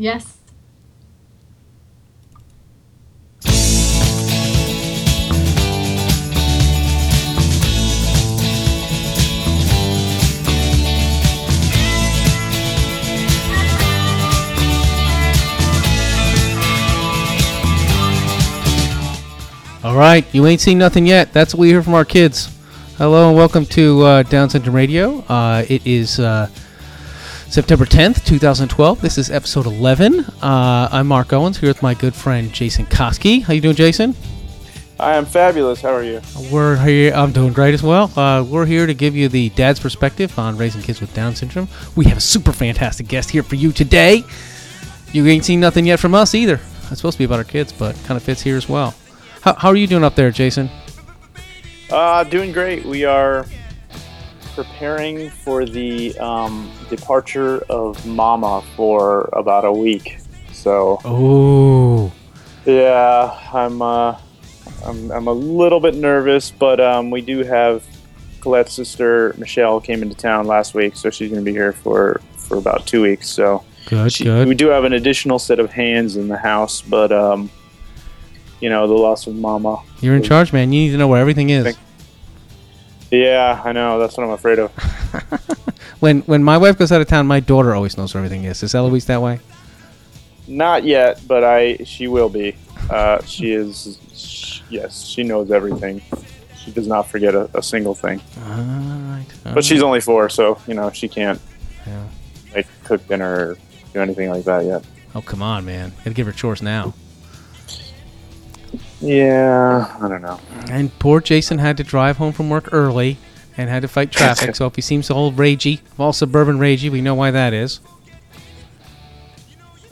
Yes. All right, you ain't seen nothing yet. That's what we hear from our kids. Hello and welcome to uh, Down Syndrome Radio. Uh, it is uh, September 10th, 2012. This is episode 11. Uh, I'm Mark Owens here with my good friend Jason Koski. How you doing, Jason? I am fabulous. How are you? We're here. I'm doing great as well. Uh, we're here to give you the dad's perspective on raising kids with Down syndrome. We have a super fantastic guest here for you today. You ain't seen nothing yet from us either. It's supposed to be about our kids, but kind of fits here as well. How, how are you doing up there, Jason? Uh, doing great. We are preparing for the um, departure of Mama for about a week. So Oh, yeah, I'm uh, I'm, I'm a little bit nervous, but um, we do have Colette's sister Michelle came into town last week, so she's going to be here for for about two weeks. So good, she, good. we do have an additional set of hands in the house, but um, you know the loss of Mama. You're in charge, man. You need to know where everything is. Thank- Yeah, I know. That's what I'm afraid of. When when my wife goes out of town, my daughter always knows where everything is. Is Eloise that way? Not yet, but I she will be. Uh, she is. sh yes, she knows everything. She does not forget a, a single thing. All right. all But she's only four, so you know she can't Yeah. like cook dinner or do anything like that yet. Oh come on, man. Gotta give her chores now. Yeah, I don't know. And poor Jason had to drive home from work early and had to fight traffic. so if he seems all ragey, all suburban ragey, we know why that is.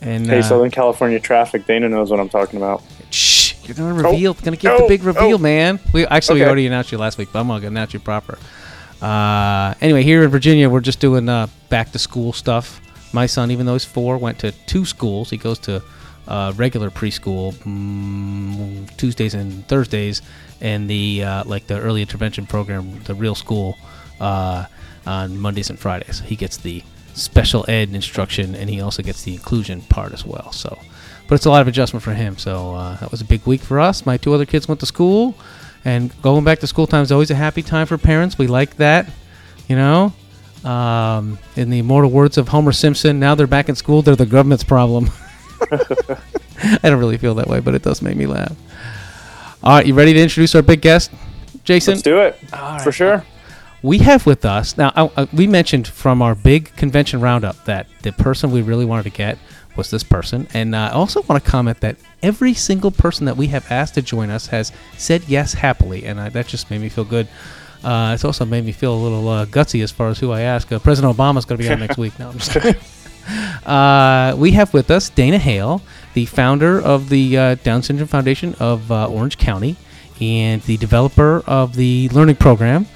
And Hey, uh, Southern California traffic. Dana knows what I'm talking about. shh, you're gonna reveal. gonna give the oh, big reveal, oh. man. We actually we already announced you last week, but I'm gonna announce you proper. Uh, anyway, here in Virginia, we're just doing uh, back to school stuff. My son, even though he's four, went to two schools. He goes to uh, regular preschool mm, Tuesdays and Thursdays, and the uh, like the early intervention program, the real school, uh, on Mondays and Fridays. He gets the special ed instruction, and he also gets the inclusion part as well. So, but it's a lot of adjustment for him. So uh, that was a big week for us. My two other kids went to school, and going back to school time is always a happy time for parents. We like that, you know. Um, in the immortal words of Homer Simpson, now they're back in school. They're the government's problem. I don't really feel that way, but it does make me laugh. All right, you ready to introduce our big guest, Jason? Let's do it All for sure. We have with us now. Uh, we mentioned from our big convention roundup that the person we really wanted to get was this person, and uh, I also want to comment that every single person that we have asked to join us has said yes happily, and uh, that just made me feel good. Uh, it's also made me feel a little uh, gutsy as far as who I ask. Uh, President Obama's going to be on next week. No, I'm just kidding. Uh, we have with us Dana Halle, the founder of the uh, Down Syndrome Foundation of uh, Orange County and the developer of the learning program.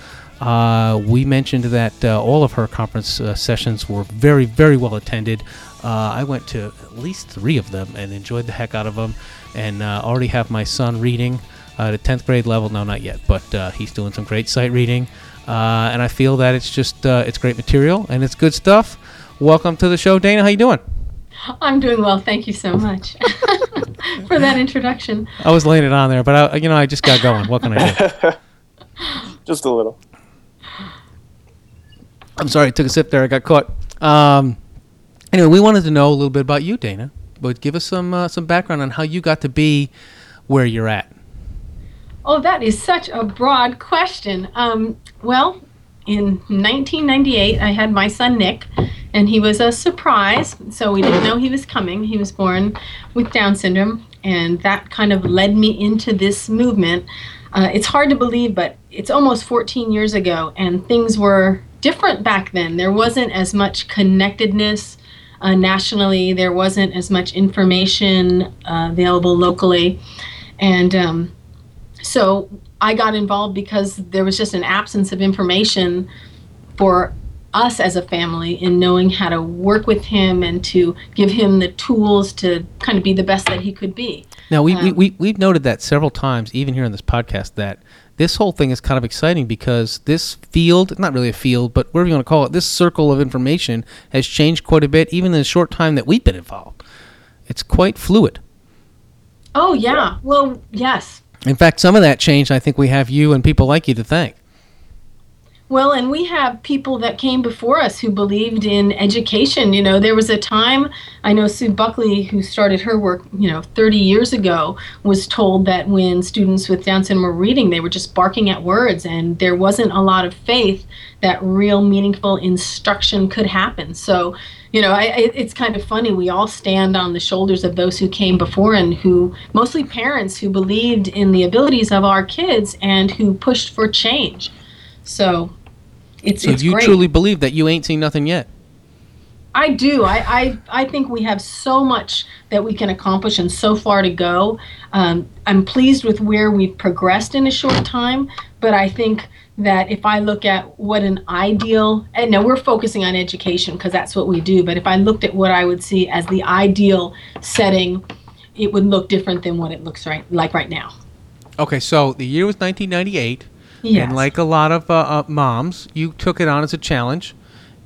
Uh, we mentioned that uh, all of her conference uh, sessions were very, very well attended. I went to at least three of them and enjoyed the heck out of them. And already have my son reading at 10th grade level. No, not yet, but he's doing some great sight reading. Uh, and I feel that it's just uh, it's great material and it's good stuff. Welcome to the show, Dana. How you doing? I'm doing well. Thank you so much for that introduction. I was laying it on there, but I, you know I just got going. What can I do? Just a little. I'm sorry, I took a sip there. I got caught. Um, anyway, we wanted to know a little bit about you, Dana. But give us some uh, some background on how you got to be where you're at. Oh, that is such a broad question. Um, well, in 1998, I had my son Nick, and he was a surprise. So we didn't know he was coming. He was born with Down syndrome, and that kind of led me into this movement. Uh, it's hard to believe, but it's almost 14 years ago, and things were different back then. There wasn't as much connectedness uh, nationally, there wasn't as much information uh, available locally. And um, so I got involved because there was just an absence of information for us as a family in knowing how to work with him and to give him the tools to kind of be the best that he could be. Now we, we, Um, we we've noted that several times, even here in this podcast, that this whole thing is kind of exciting because this field, not really a field, but whatever you want to call it, this circle of information has changed quite a bit, even in the short time that we've been involved. it's quite fluid. Oh yeah. Well, yes. In fact, some of that change, I think we have you and people like you to thank. Well, and we have people that came before us who believed in education. You know, there was a time, I know Sue Buckley, who started her work, you know, 30 years ago, was told that when students with Down syndrome were reading, they were just barking at words, and there wasn't a lot of faith that real meaningful instruction could happen. So, you know, I, it's kind of funny. We all stand on the shoulders of those who came before and who, mostly parents, who believed in the abilities of our kids and who pushed for change. So, it's, so it's you great. truly believe that you ain't seen nothing yet. I do. I, I, I think we have so much that we can accomplish and so far to go. Um, I'm pleased with where we've progressed in a short time, but I think that if I look at what an ideal, and now we're focusing on education because that's what we do, but if I looked at what I would see as the ideal setting, it would look different than what it looks right like right now. Okay, so the year was 1998. Yes. And like a lot of uh, uh, moms, you took it on as a challenge,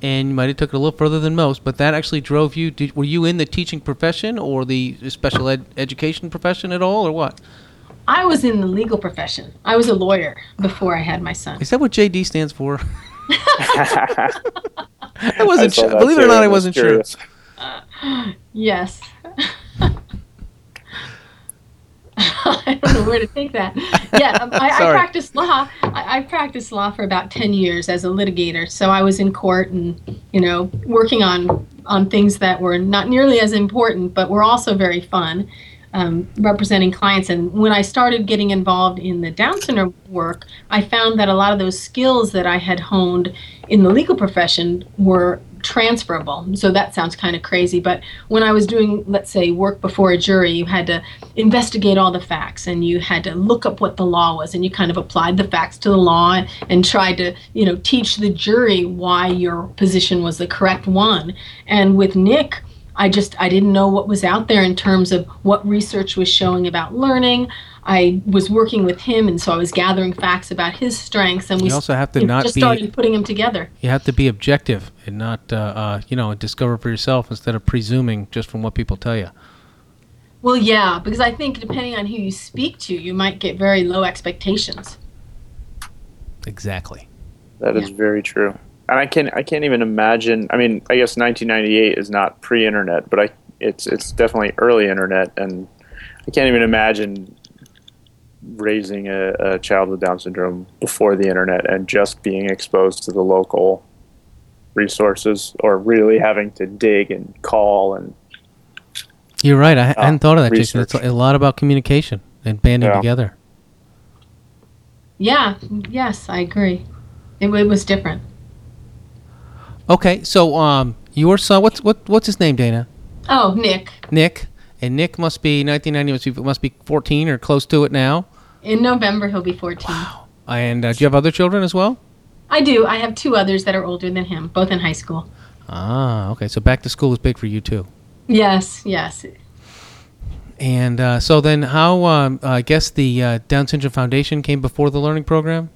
and you might have took it a little further than most. But that actually drove you. Did, were you in the teaching profession or the special ed education profession at all, or what? I was in the legal profession. I was a lawyer before I had my son. Is that what JD stands for? I I wasn't saw sure. Believe it or not, I was wasn't sure. curious. Yes. I don't know where to take that. Yeah, um, I, I practiced law. I, I practiced law for about ten years as a litigator. So I was in court and you know working on on things that were not nearly as important, but were also very fun. Um, representing clients, and when I started getting involved in the Down syndrome work, I found that a lot of those skills that I had honed in the legal profession were transferable. So that sounds kind of crazy, but when I was doing, let's say, work before a jury, you had to investigate all the facts and you had to look up what the law was and you kind of applied the facts to the law and tried to, you know, teach the jury why your position was the correct one. And with Nick, I just I didn't know what was out there in terms of what research was showing about learning. I was working with him, and so I was gathering facts about his strengths, and we You also have to you know, not just be- started putting them together. You have to be objective and not, uh, uh, you know, discover for yourself instead of presuming just from what people tell you. Well, yeah, because I think depending on who you speak to, you might get very low expectations. Exactly. That is very true. And I can I can't even imagine. I mean, I guess 1998 is not pre-internet, but I it's it's definitely early internet, and I can't even imagine raising a, a child with Down syndrome before the internet and just being exposed to the local resources, or really having to dig and call and You're right. I, I hadn't thought of that, Jason. It's a lot about communication and banding Yeah. together. Yeah, yes, I agree. It, it was different. Okay, so um, your son, what's what what's his name, Dana? Oh, Nick. Nick, and Nick must be 1990. Must be, must be 14 or close to it now. In November, he'll be 14. Wow. And uh, do you have other children as well? I do. I have two others that are older than him, both in high school. Ah, okay. So back to school is big for you too. Yes, yes. And uh, so then, how? Um, I guess the uh, Down Syndrome Foundation came before the learning program.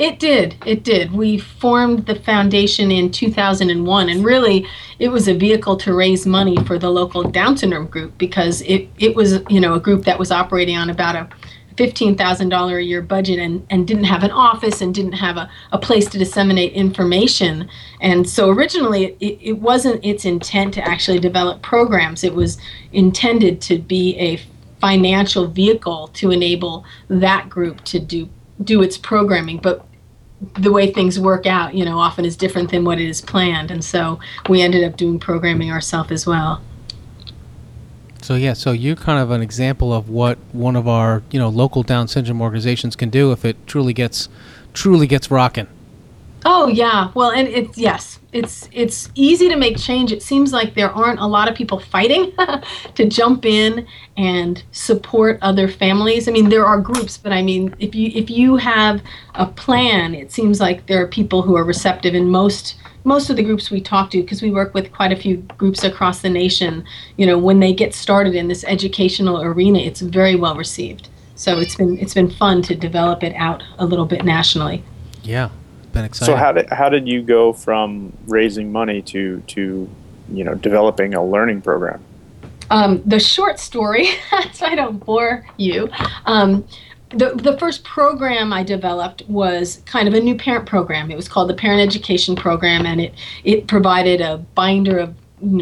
It did. It did. We formed the foundation in 2001, and really, it was a vehicle to raise money for the local Down syndrome group because it, it was, you know, a group that was operating on about a $15,000 a year budget and, and didn't have an office and didn't have a, a place to disseminate information. And so originally, it, it wasn't its intent to actually develop programs. It was intended to be a financial vehicle to enable that group to do do its programming. But the way things work out, you know, often is different than what it is planned. And so we ended up doing programming ourselves as well. So yeah, so you're kind of an example of what one of our you know local Down syndrome organizations can do if it truly gets truly gets rocking. Oh yeah, well, and it's yes, it's it's easy to make change. It seems like there aren't a lot of people fighting to jump in and support other families. I mean, there are groups, but I mean, if you if you have a plan, it seems like there are people who are receptive. And most most of the groups we talk to, because we work with quite a few groups across the nation, you know, when they get started in this educational arena, it's very well received. So it's been it's been fun to develop it out a little bit nationally. Yeah, been exciting. So how did how did you go from raising money to to you know developing a learning program? Um, the short story, so I don't bore you. Um, the, the first program I developed was kind of a new parent program. It was called the Parent Education Program, and it, it provided a binder of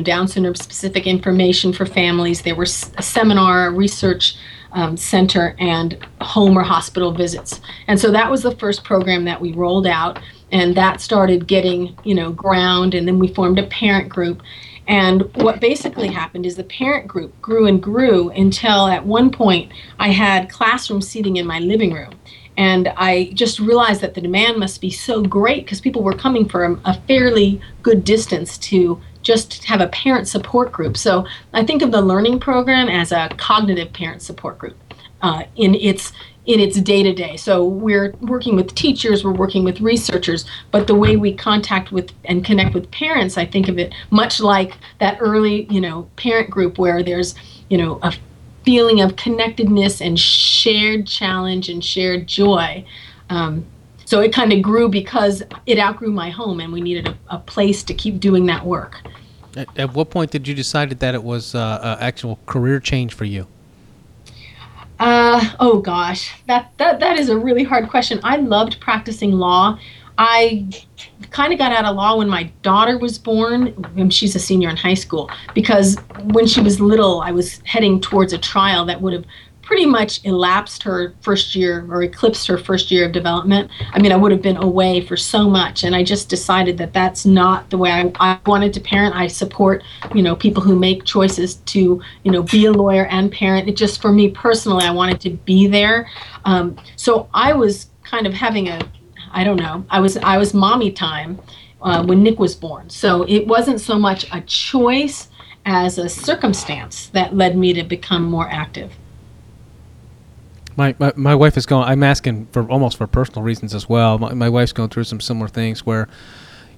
Down syndrome specific information for families. There was a seminar, a research um, center, and home or hospital visits. And so that was the first program that we rolled out, and that started getting you know ground. And then we formed a parent group. And what basically happened is the parent group grew and grew until at one point I had classroom seating in my living room. And I just realized that the demand must be so great because people were coming from a fairly good distance to just have a parent support group. So I think of the learning program as a cognitive parent support group uh, in its in its day to day. So we're working with teachers, we're working with researchers, but the way we contact with and connect with parents, I think of it much like that early, you know, parent group where there's, you know, a feeling of connectedness and shared challenge and shared joy. Um, so it kind of grew because it outgrew my home and we needed a, a place to keep doing that work. At, at, what point did you decide that it was uh, an actual career change for you? Uh, oh gosh, that, that that is a really hard question. I loved practicing law. I kind of got out of law when my daughter was born, she's a senior in high school, because when she was little, I was heading towards a trial that would have pretty much elapsed her first year or eclipsed her first year of development. I mean, I would have been away for so much, and I just decided that that's not the way I, I wanted to parent. I support, you know, people who make choices to, you know, be a lawyer and parent. It just for me personally, I wanted to be there. Um, so I was kind of having a, I don't know, I was I was mommy time uh, when Nick was born. So it wasn't so much a choice as a circumstance that led me to become more active. My, my, wife is going. I'm asking for almost for personal reasons as well. My, my wife's going through some similar things where,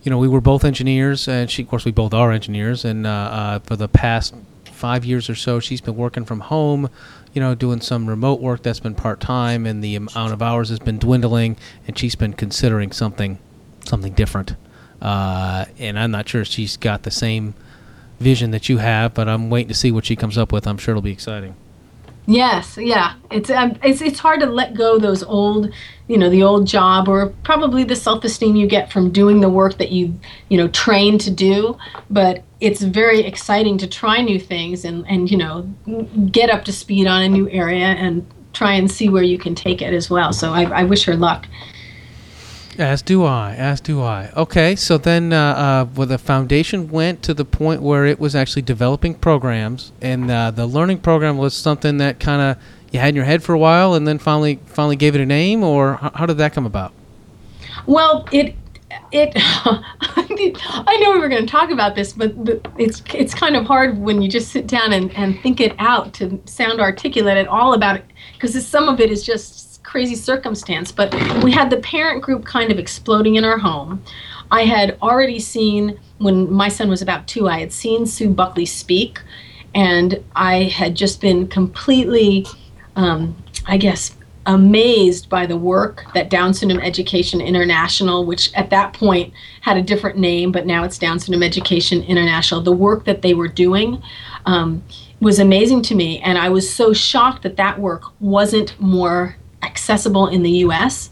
you know, we were both engineers, and she, of course, we both are engineers. And uh, uh, for the past five years or so, she's been working from home, you know, doing some remote work that's been part time, and the amount of hours has been dwindling, and she's been considering something, something different. Uh, and I'm not sure she's got the same vision that you have, but I'm waiting to see what she comes up with. I'm sure it'll be exciting. Yes, yeah. It's um, it's it's hard to let go those old, you know, the old job or probably the self-esteem you get from doing the work that you, you know, trained to do, but it's very exciting to try new things and and you know, get up to speed on a new area and try and see where you can take it as well. So I, I wish her luck. As do I. As do I. Okay, so then, uh, uh, well, the foundation went to the point where it was actually developing programs, and uh, the learning program was something that kind of you had in your head for a while, and then finally, finally gave it a name, or how, how did that come about? Well, it it I know we were going to talk about this, but, but it's it's kind of hard when you just sit down and, and think it out to sound articulate at all about it because some of it is just crazy circumstance, but we had the parent group kind of exploding in our home. I had already seen, when my son was about two, I had seen Sue Buckley speak, and I had just been completely, um, I guess, amazed by the work that Down Syndrome Education International, which at that point had a different name, but now it's Down Syndrome Education International, the work that they were doing. Um, was amazing to me and i was so shocked that that work wasn't more accessible in the US.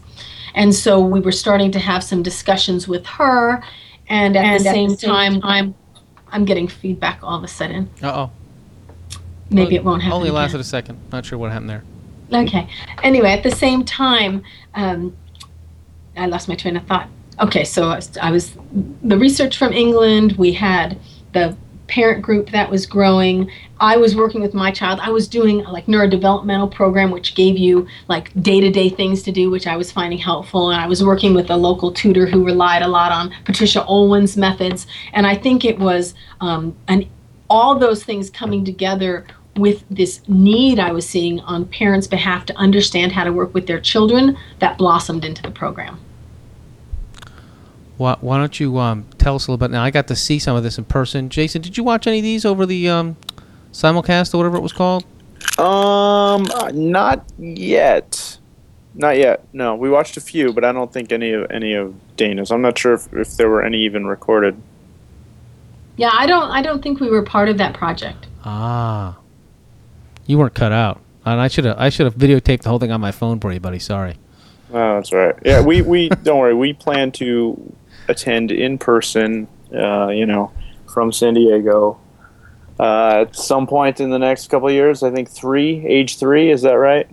And so we were starting to have some discussions with her. And at, and the, same the, same time, time, I'm getting feedback all of a sudden. Uh oh. Maybe well, it won't happen. Only lasted again. a second. Not sure what happened there. Okay. Anyway, at the same time, um, I lost my train of thought. Okay, so I was the research from England. We had the parent group that was growing. I was working with my child. I was doing like neurodevelopmental program, which gave you like day-to-day things to do, which I was finding helpful. And I was working with a local tutor who relied a lot on Patricia Oelwein's methods. And I think it was um, an all those things coming together with this need I was seeing on parents' behalf to understand how to work with their children that blossomed into the program. Why, why don't you um, tell us a little bit? Now, I got to see some of this in person. Jason, did you watch any of these over the um, simulcast or whatever it was called? Um, not yet. Not yet. No, we watched a few, but I don't think any of any of Dana's. I'm not sure if, if there were any even recorded. Yeah, I don't. I don't think we were part of that project. Ah. You weren't cut out. And I should have I should have videotaped the whole thing on my phone for you, buddy. Sorry. Oh, that's right. Yeah, we, we don't worry. We plan to attend in person. Uh, you know, from San Diego uh, at some point in the next couple of years. I think three, age three. Is that right,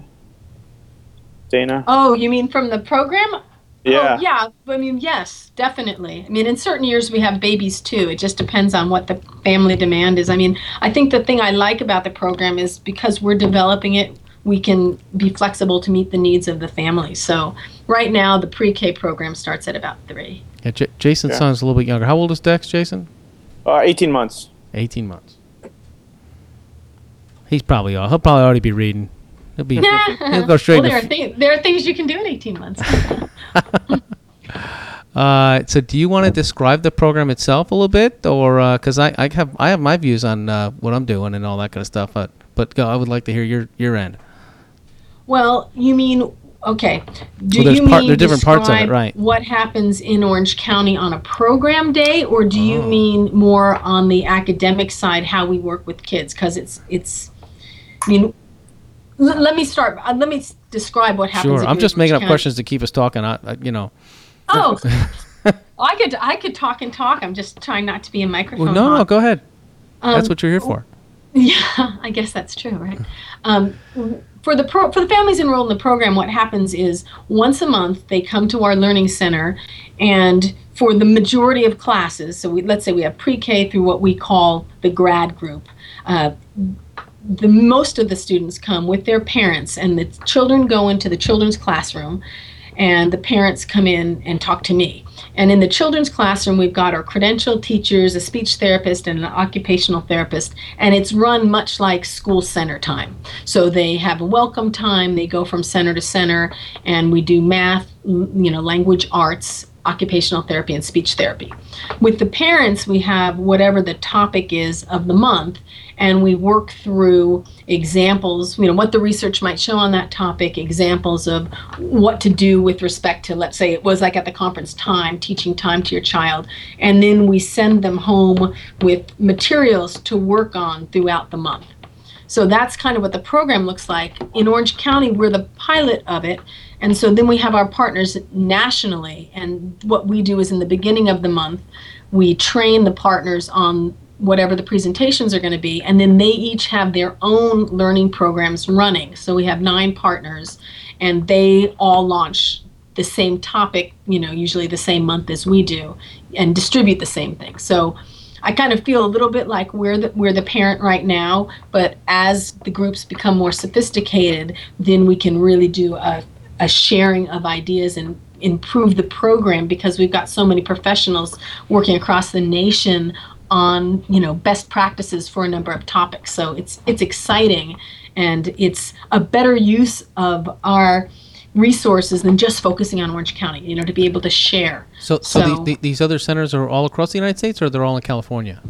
Dana? Oh, you mean from the program? yeah. Oh, yeah. I mean, yes, definitely. I mean, in certain years we have babies too. It just depends on what the family demand is. I mean, I think the thing I like about the program is because we're developing it, we can be flexible to meet the needs of the family. So, right now, the pre K program starts at about three. Yeah, J- Jason's Yeah. son's a little bit younger. How old is Dex, Jason? Uh, 18 months. 18 months. He's probably all. He'll probably already be reading. He'll be. he'll go straight well, there, are thi- there are things you can do in 18 months. Uh, so do you want to describe the program itself a little bit, or because I, I have I have my views on uh, what I'm doing and all that kind of stuff, but but go, I would like to hear your your end. Well, you mean okay? Do Well, you part- mean there are different parts of it, right. What happens in Orange County on a program day, or do you Oh. mean more on the academic side, how we work with kids? Because it's it's. I mean, l- let me start. Uh, let me describe what happens. Sure, I'm just making Orange up County. questions to keep us talking. I, I, you know, Oh, I could I could talk and talk. I'm just trying not to be a microphone. well, no, no, go ahead. That's Um, what you're here for. Yeah, I guess that's true, right? Um, for the pro- for the families enrolled in the program, what happens is once a month they come to our learning center, and for the majority of classes, so we, let's say we have pre-K through what we call the grad group. Uh, the most of the students come with their parents, and the children go into the children's classroom, and the parents come in and talk to me. And in the children's classroom, we've got our credentialed teachers, a speech therapist, and an occupational therapist, and it's run much like school center time. So they have a welcome time, they go from center to center, and we do math, mm, you know, language arts, occupational therapy, and speech therapy. With the parents, we have whatever the topic is of the month, and we work through examples, you know, what the research might show on that topic, examples of what to do with respect to, let's say it was like at the conference time, teaching time to your child. And then we send them home with materials to work on throughout the month. So that's kind of what the program looks like. In Orange County, we're the pilot of it. And so then we have our partners nationally. And what we do is in the beginning of the month, we train the partners on whatever the presentations are going to be. And then they each have their own learning programs running. So we have nine partners, and they all launch the same topic, you know, usually the same month as we do, and distribute the same thing. So I kind of feel a little bit like we're the, we're the parent right now, but as the groups become more sophisticated, then we can really do a, a sharing of ideas and improve the program because we've got so many professionals working across the nation on you know best practices for a number of topics. So it's it's exciting, and it's a better use of our resources than just focusing on Orange County. You know, to be able to share. So, so, So- the, the, these other centers are all across the United States, or they're all in California?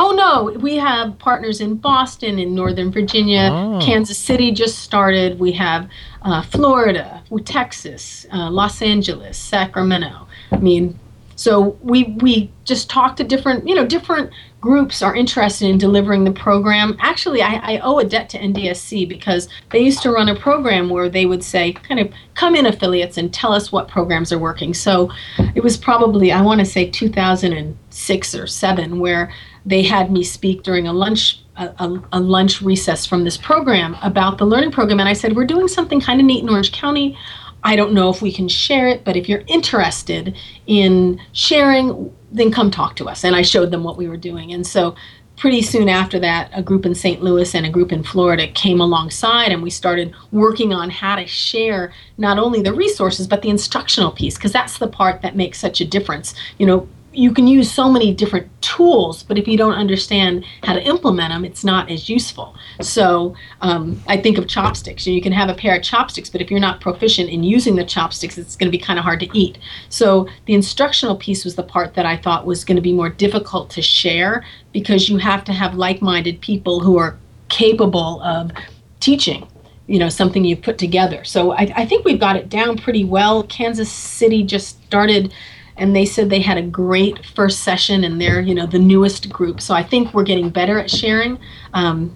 Oh no, we have partners in Boston, in Northern Virginia, Oh. Kansas City just started. We have uh, Florida, Texas, uh, Los Angeles, Sacramento. I mean, so we we just talk to different, you know, different groups are interested in delivering the program. Actually, I, I owe a debt to NDSC because they used to run a program where they would say, kind of, come in affiliates and tell us what programs are working. So it was probably, I want to say 2006 or 7, where they had me speak during a lunch a, a lunch recess from this program about the learning program and i said we're doing something kind of neat in orange county i don't know if we can share it but if you're interested in sharing then come talk to us. And i showed them what we were doing. And so pretty soon after that a group in st louis and a group in florida came alongside and we started working on how to share not only the resources but the instructional piece because that's the part that makes such a difference. You know you can use so many different tools, but if you don't understand how to implement them, it's not as useful. So um, I think of chopsticks. You can have a pair of chopsticks, but if you're not proficient in using the chopsticks, it's going to be kind of hard to eat. So the instructional piece was the part that I thought was going to be more difficult to share because you have to have like-minded people who are capable of teaching you know something you've put together so I, I think we've got it down pretty well kansas city just started and they said they had a great first session and they're you know the newest group. So I think we're getting better at sharing. Um,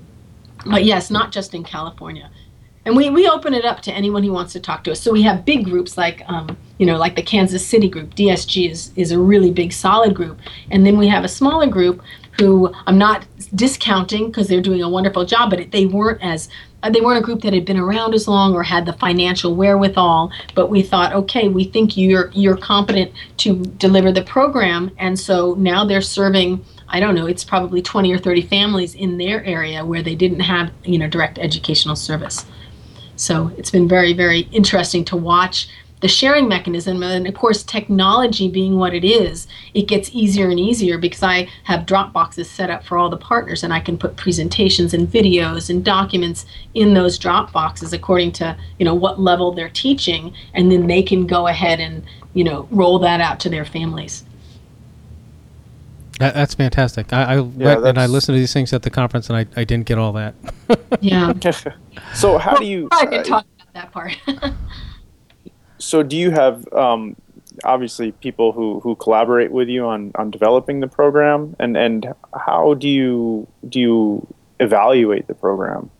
but yes, not just in California. And we, we open it up to anyone who wants to talk to us. So we have big groups like, um, you know, like the Kansas City group. DSG is, is a really big, solid group. And then we have a smaller group who I'm not discounting because they're doing a wonderful job, but they weren't as Uh, they weren't a group that had been around as long or had the financial wherewithal. But we thought, okay, we think you're you're competent to deliver the program, and so now they're serving. I don't know. It's probably 20 or 30 families in their area where they didn't have you know direct educational service. So it's been very very interesting to watch the sharing mechanism and of course technology being what it is it gets easier and easier because i have drop boxes set up for all the partners and i can put presentations and videos and documents in those drop boxes according to you know what level they're teaching and then they can go ahead and you know roll that out to their families that, that's fantastic. I, I yeah, went and I listened to these things at the conference, and I, I didn't get all that. yeah. so how well, do you? I can uh, talk about that part. so do you have um, obviously people who, who collaborate with you on, on developing the program and, and how do you do you evaluate the program?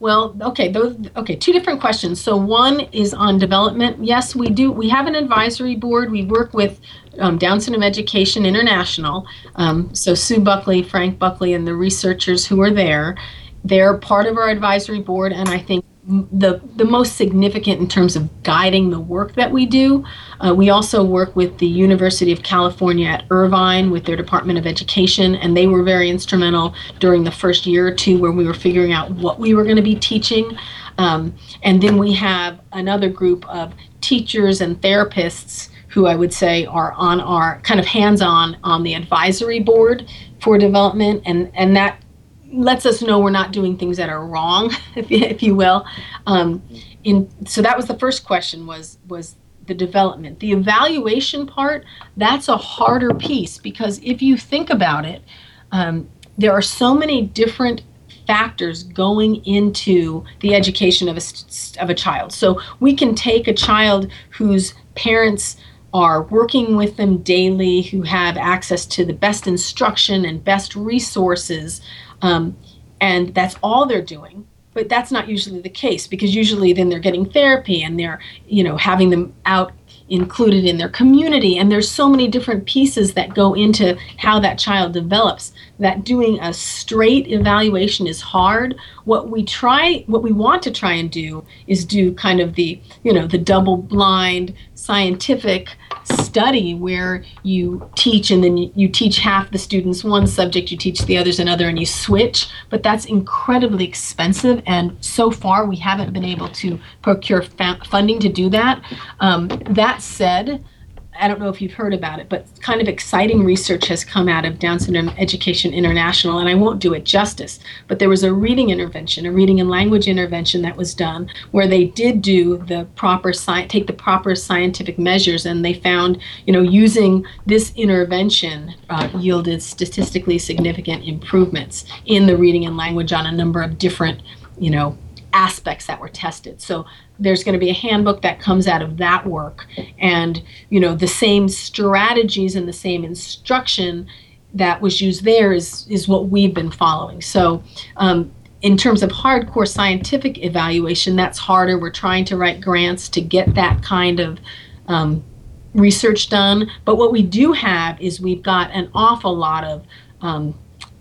Well, okay, those okay, two different questions. So one is on development. Yes, we do. We have an advisory board. We work with um, Down Syndrome Education International. Um, so Sue Buckley, Frank Buckley, and the researchers who are there, they're part of our advisory board, and I think the the most significant in terms of guiding the work that we do. Uh, we also work with the University of California at Irvine with their Department of Education, and they were very instrumental during the first year or two where we were figuring out what we were going to be teaching. Um, and then we have another group of teachers and therapists who I would say are on our kind of hands-on on the advisory board for development, and and that lets us know we're not doing things that are wrong, if if you will. Um, in so that was the first question was was the development. The evaluation part that's a harder piece because if you think about it, um, there are so many different factors going into the education of a of a child. So we can take a child whose parents are working with them daily, who have access to the best instruction and best resources, um, and that's all they're doing. But that's not usually the case because usually then they're getting therapy and they're, you know, having them out included in their community and there's so many different pieces that go into how that child develops that doing a straight evaluation is hard what we try what we want to try and do is do kind of the you know the double blind scientific study where you teach and then you, teach half the students one subject, you teach the others another, and you switch. But that's incredibly expensive, and so far we haven't been able to procure fa- funding to do that. Um, that said, I don't know if you've heard about it, but kind of exciting research has come out of Down Syndrome Education International, and I won't do it justice. But there was a reading intervention, a reading and language intervention that was done, where they did do the proper take the proper scientific measures, and they found, you know, using this intervention uh, yielded statistically significant improvements in the reading and language on a number of different, you know, aspects that were tested. So there's going to be a handbook that comes out of that work and you know the same strategies and the same instruction that was used there is is what we've been following. So um, in terms of hardcore scientific evaluation, that's harder. We're trying to write grants to get that kind of um, research done. But what we do have is we've got an awful lot of um,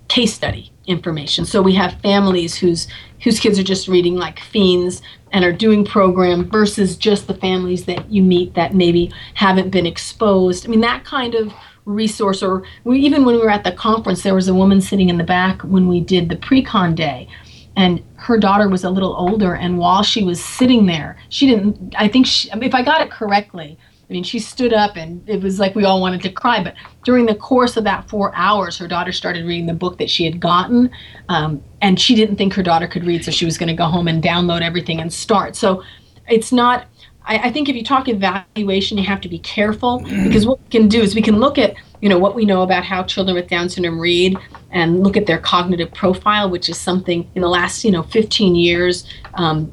case study information. So we have families whose whose kids are just reading like fiends and are doing program versus just the families that you meet that maybe haven't been exposed. I mean that kind of resource or we, even when we were at the conference there was a woman sitting in the back when we did the pre-con day and her daughter was a little older and while she was sitting there she didn't i think she, if i got it correctly I mean, she stood up and it was like we all wanted to cry. But during the course of that four hours, her daughter started reading the book that she had gotten. Um, and she didn't think her daughter could read, so she was going to go home and download everything and start. So it's not, I, I think if you talk evaluation, you have to be careful because what we can do is we can look at you know what we know about how children with down syndrome read and look at their cognitive profile which is something in the last you know 15 years um,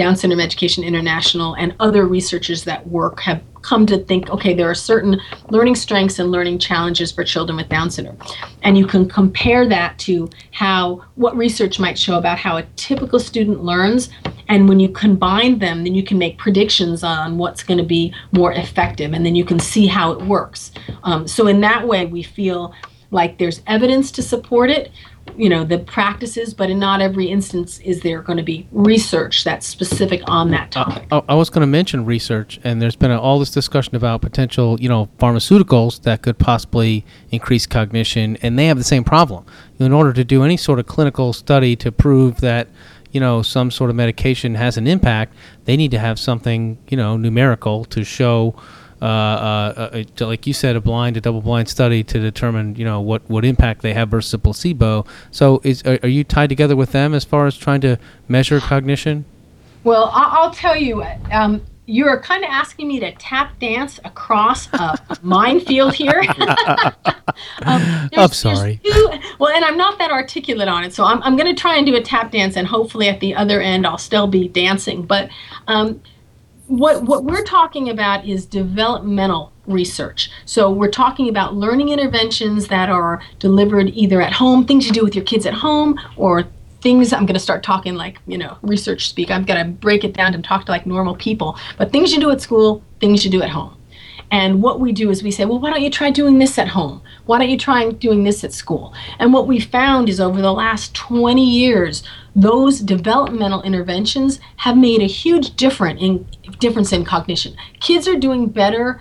Down Syndrome Education International and other researchers that work have come to think okay, there are certain learning strengths and learning challenges for children with Down syndrome. And you can compare that to how what research might show about how a typical student learns. And when you combine them, then you can make predictions on what's going to be more effective, and then you can see how it works. Um, so, in that way, we feel like there's evidence to support it you know the practices but in not every instance is there going to be research that's specific on that topic. Uh, I, was going to mention research and there's been a, all this discussion about potential you know pharmaceuticals that could possibly increase cognition and they have the same problem. In order to do any sort of clinical study to prove that you know some sort of medication has an impact they need to have something you know numerical to show uh, uh, uh like you said, a blind, a double-blind study to determine, you know, what, what impact they have versus a placebo. So, is are, are you tied together with them as far as trying to measure cognition? Well, I'll tell you, um, you're kind of asking me to tap dance across a minefield here. um, I'm sorry. Two, well, and I'm not that articulate on it, so I'm, I'm going to try and do a tap dance, and hopefully at the other end I'll still be dancing. But um, what what we're talking about is developmental research. So we're talking about learning interventions that are delivered either at home, things you do with your kids at home, or things I'm going to start talking like, you know, research speak. I'm going to break it down and talk to like normal people. But things you do at school, things you do at home. And what we do is we say, well, why don't you try doing this at home? Why don't you try doing this at school? And what we found is over the last 20 years, those developmental interventions have made a huge difference in, difference in cognition. Kids are doing better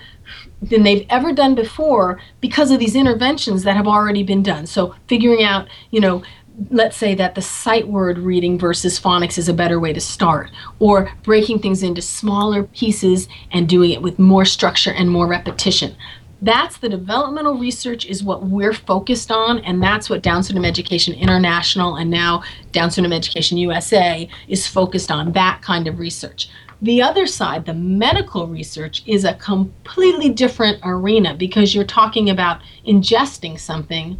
than they've ever done before because of these interventions that have already been done. So figuring out, you know, let's say that the sight word reading versus phonics is a better way to start, or breaking things into smaller pieces and doing it with more structure and more repetition. That's the developmental research is what we're focused on, and that's what Down Syndrome Education International and now Down Syndrome Education USA is focused on, that kind of research. The other side, the medical research, is a completely different arena because you're talking about ingesting something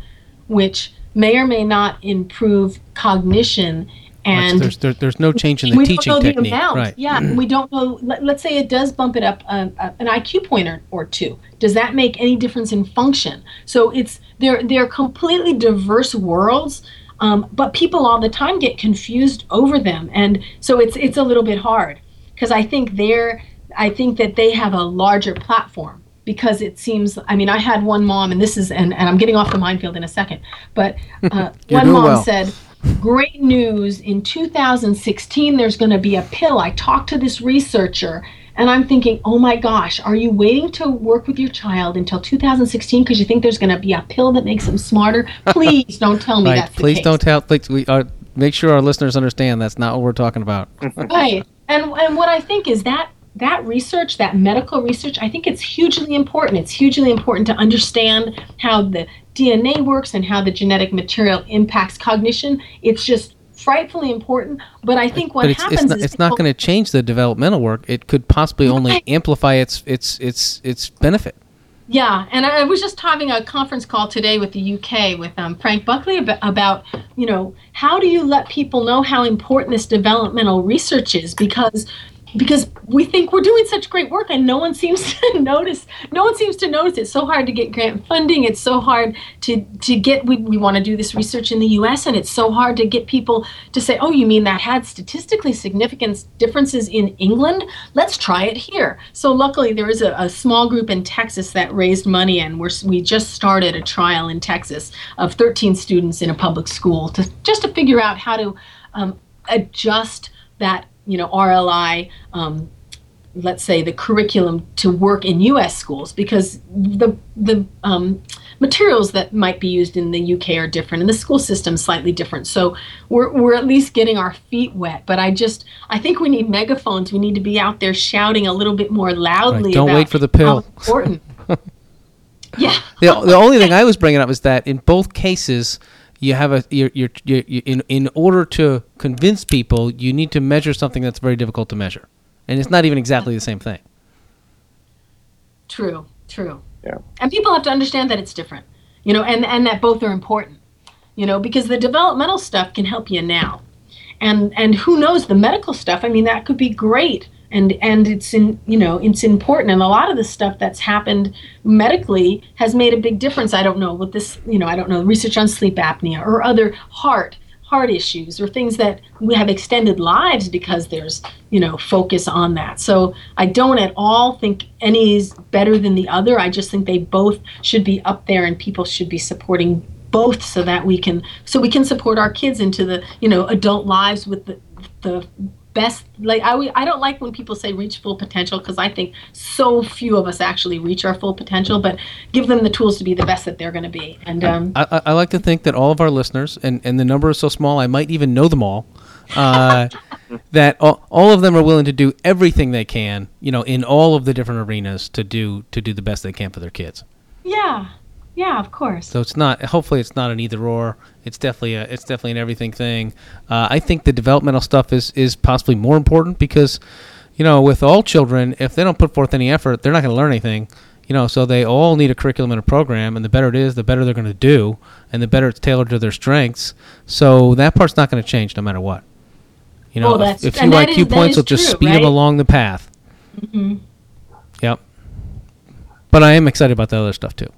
which may or may not improve cognition and there's, there, there's no change in the teaching don't know technique. The amount. Right. Yeah, we don't know. Let, us say it does bump it up uh, uh, an IQ point or, or two. Does that make any difference in function? So it's they're they're completely diverse worlds. Um, but people all the time get confused over them, and so it's it's a little bit hard because I think they're I think that they have a larger platform because it seems i mean i had one mom and this is and, and i'm getting off the minefield in a second but uh, one mom well. said great news. In 2016 there's going to be a pill. I talked to this researcher and i'm thinking oh my gosh are you waiting to work with your child until 2016 because you think there's going to be a pill that makes them smarter? Please don't tell me right. that's please don't tell please, we are make sure our listeners understand that's not what we're talking about. Right. And and what i think is that that research, that medical research, I think it's hugely important. It's hugely important to understand how the DNA works and how the genetic material impacts cognition. It's just frightfully important. But I think what but it's, happens it's not, is it's not going to change the developmental work. It could possibly only amplify its its its its benefit. Yeah, and I was just having a conference call today with the UK with um, Frank Buckley about, about, you know, how do you let people know how important this developmental research is? Because because we think we're doing such great work and no one seems to notice no one seems to notice. It's so hard to get grant funding. It's so hard to to get we, we want to do this research in the us and it's so hard to get people to say oh you mean that had statistically significant differences in england? Let's try it here. So luckily there is a, a small group in texas that raised money and we're, we just started a trial in texas of 13 students in a public school to just to figure out how to um, adjust that you know, RLI, um, let's say the curriculum to work in U.S. schools because the the um, materials that might be used in the UK are different and the school system is slightly different. So we're we're at least getting our feet wet. But I just I think we need megaphones. We need to be out there shouting a little bit more loudly. Right, don't wait for the pill. important. yeah. the, the only thing I was bringing up is that in both cases you have a you're, you're, you're, in in order to convince people you need to measure something that's very difficult to measure. And it's not even exactly the same thing. True true. Yeah. And people have to understand that it's different you know and and that both are important you know because the developmental stuff can help you now. And and who knows the medical stuff? I mean that could be great and and it's in you know it's important. And a lot of the stuff that's happened medically has made a big difference. I don't know what this you know i don't know research on sleep apnea or other heart heart issues or things that we have extended lives because there's you know focus on that. So i don't at all think any is better than the other. I just think they both should be up there and people should be supporting both so that we can so we can support our kids into the you know adult lives with the the best like I, I don't like when people say reach full potential because i think so few of us actually reach our full potential but give them the tools to be the best that they're going to be and um, I, I, I like to think that all of our listeners, and, and the number is so small, I might even know them all, uh, that all, all of them are willing to do everything they can, you know, in all of the different arenas to do to do the best they can for their kids. yeah yeah of course So it's not. Hopefully, it's not an either or. It's definitely a. It's definitely an everything thing. Uh, I think the developmental stuff is is possibly more important because, you know, with all children, if they don't put forth any effort, they're not going to learn anything. You know, so they all need a curriculum and a program, and the better it is, the better they're going to do, and the better it's tailored to their strengths. So that part's not going to change no matter what. You know, Oh, if- if, that IQ is- points will just speed them along the path. Mhm. Yep. But I am excited about the other stuff too.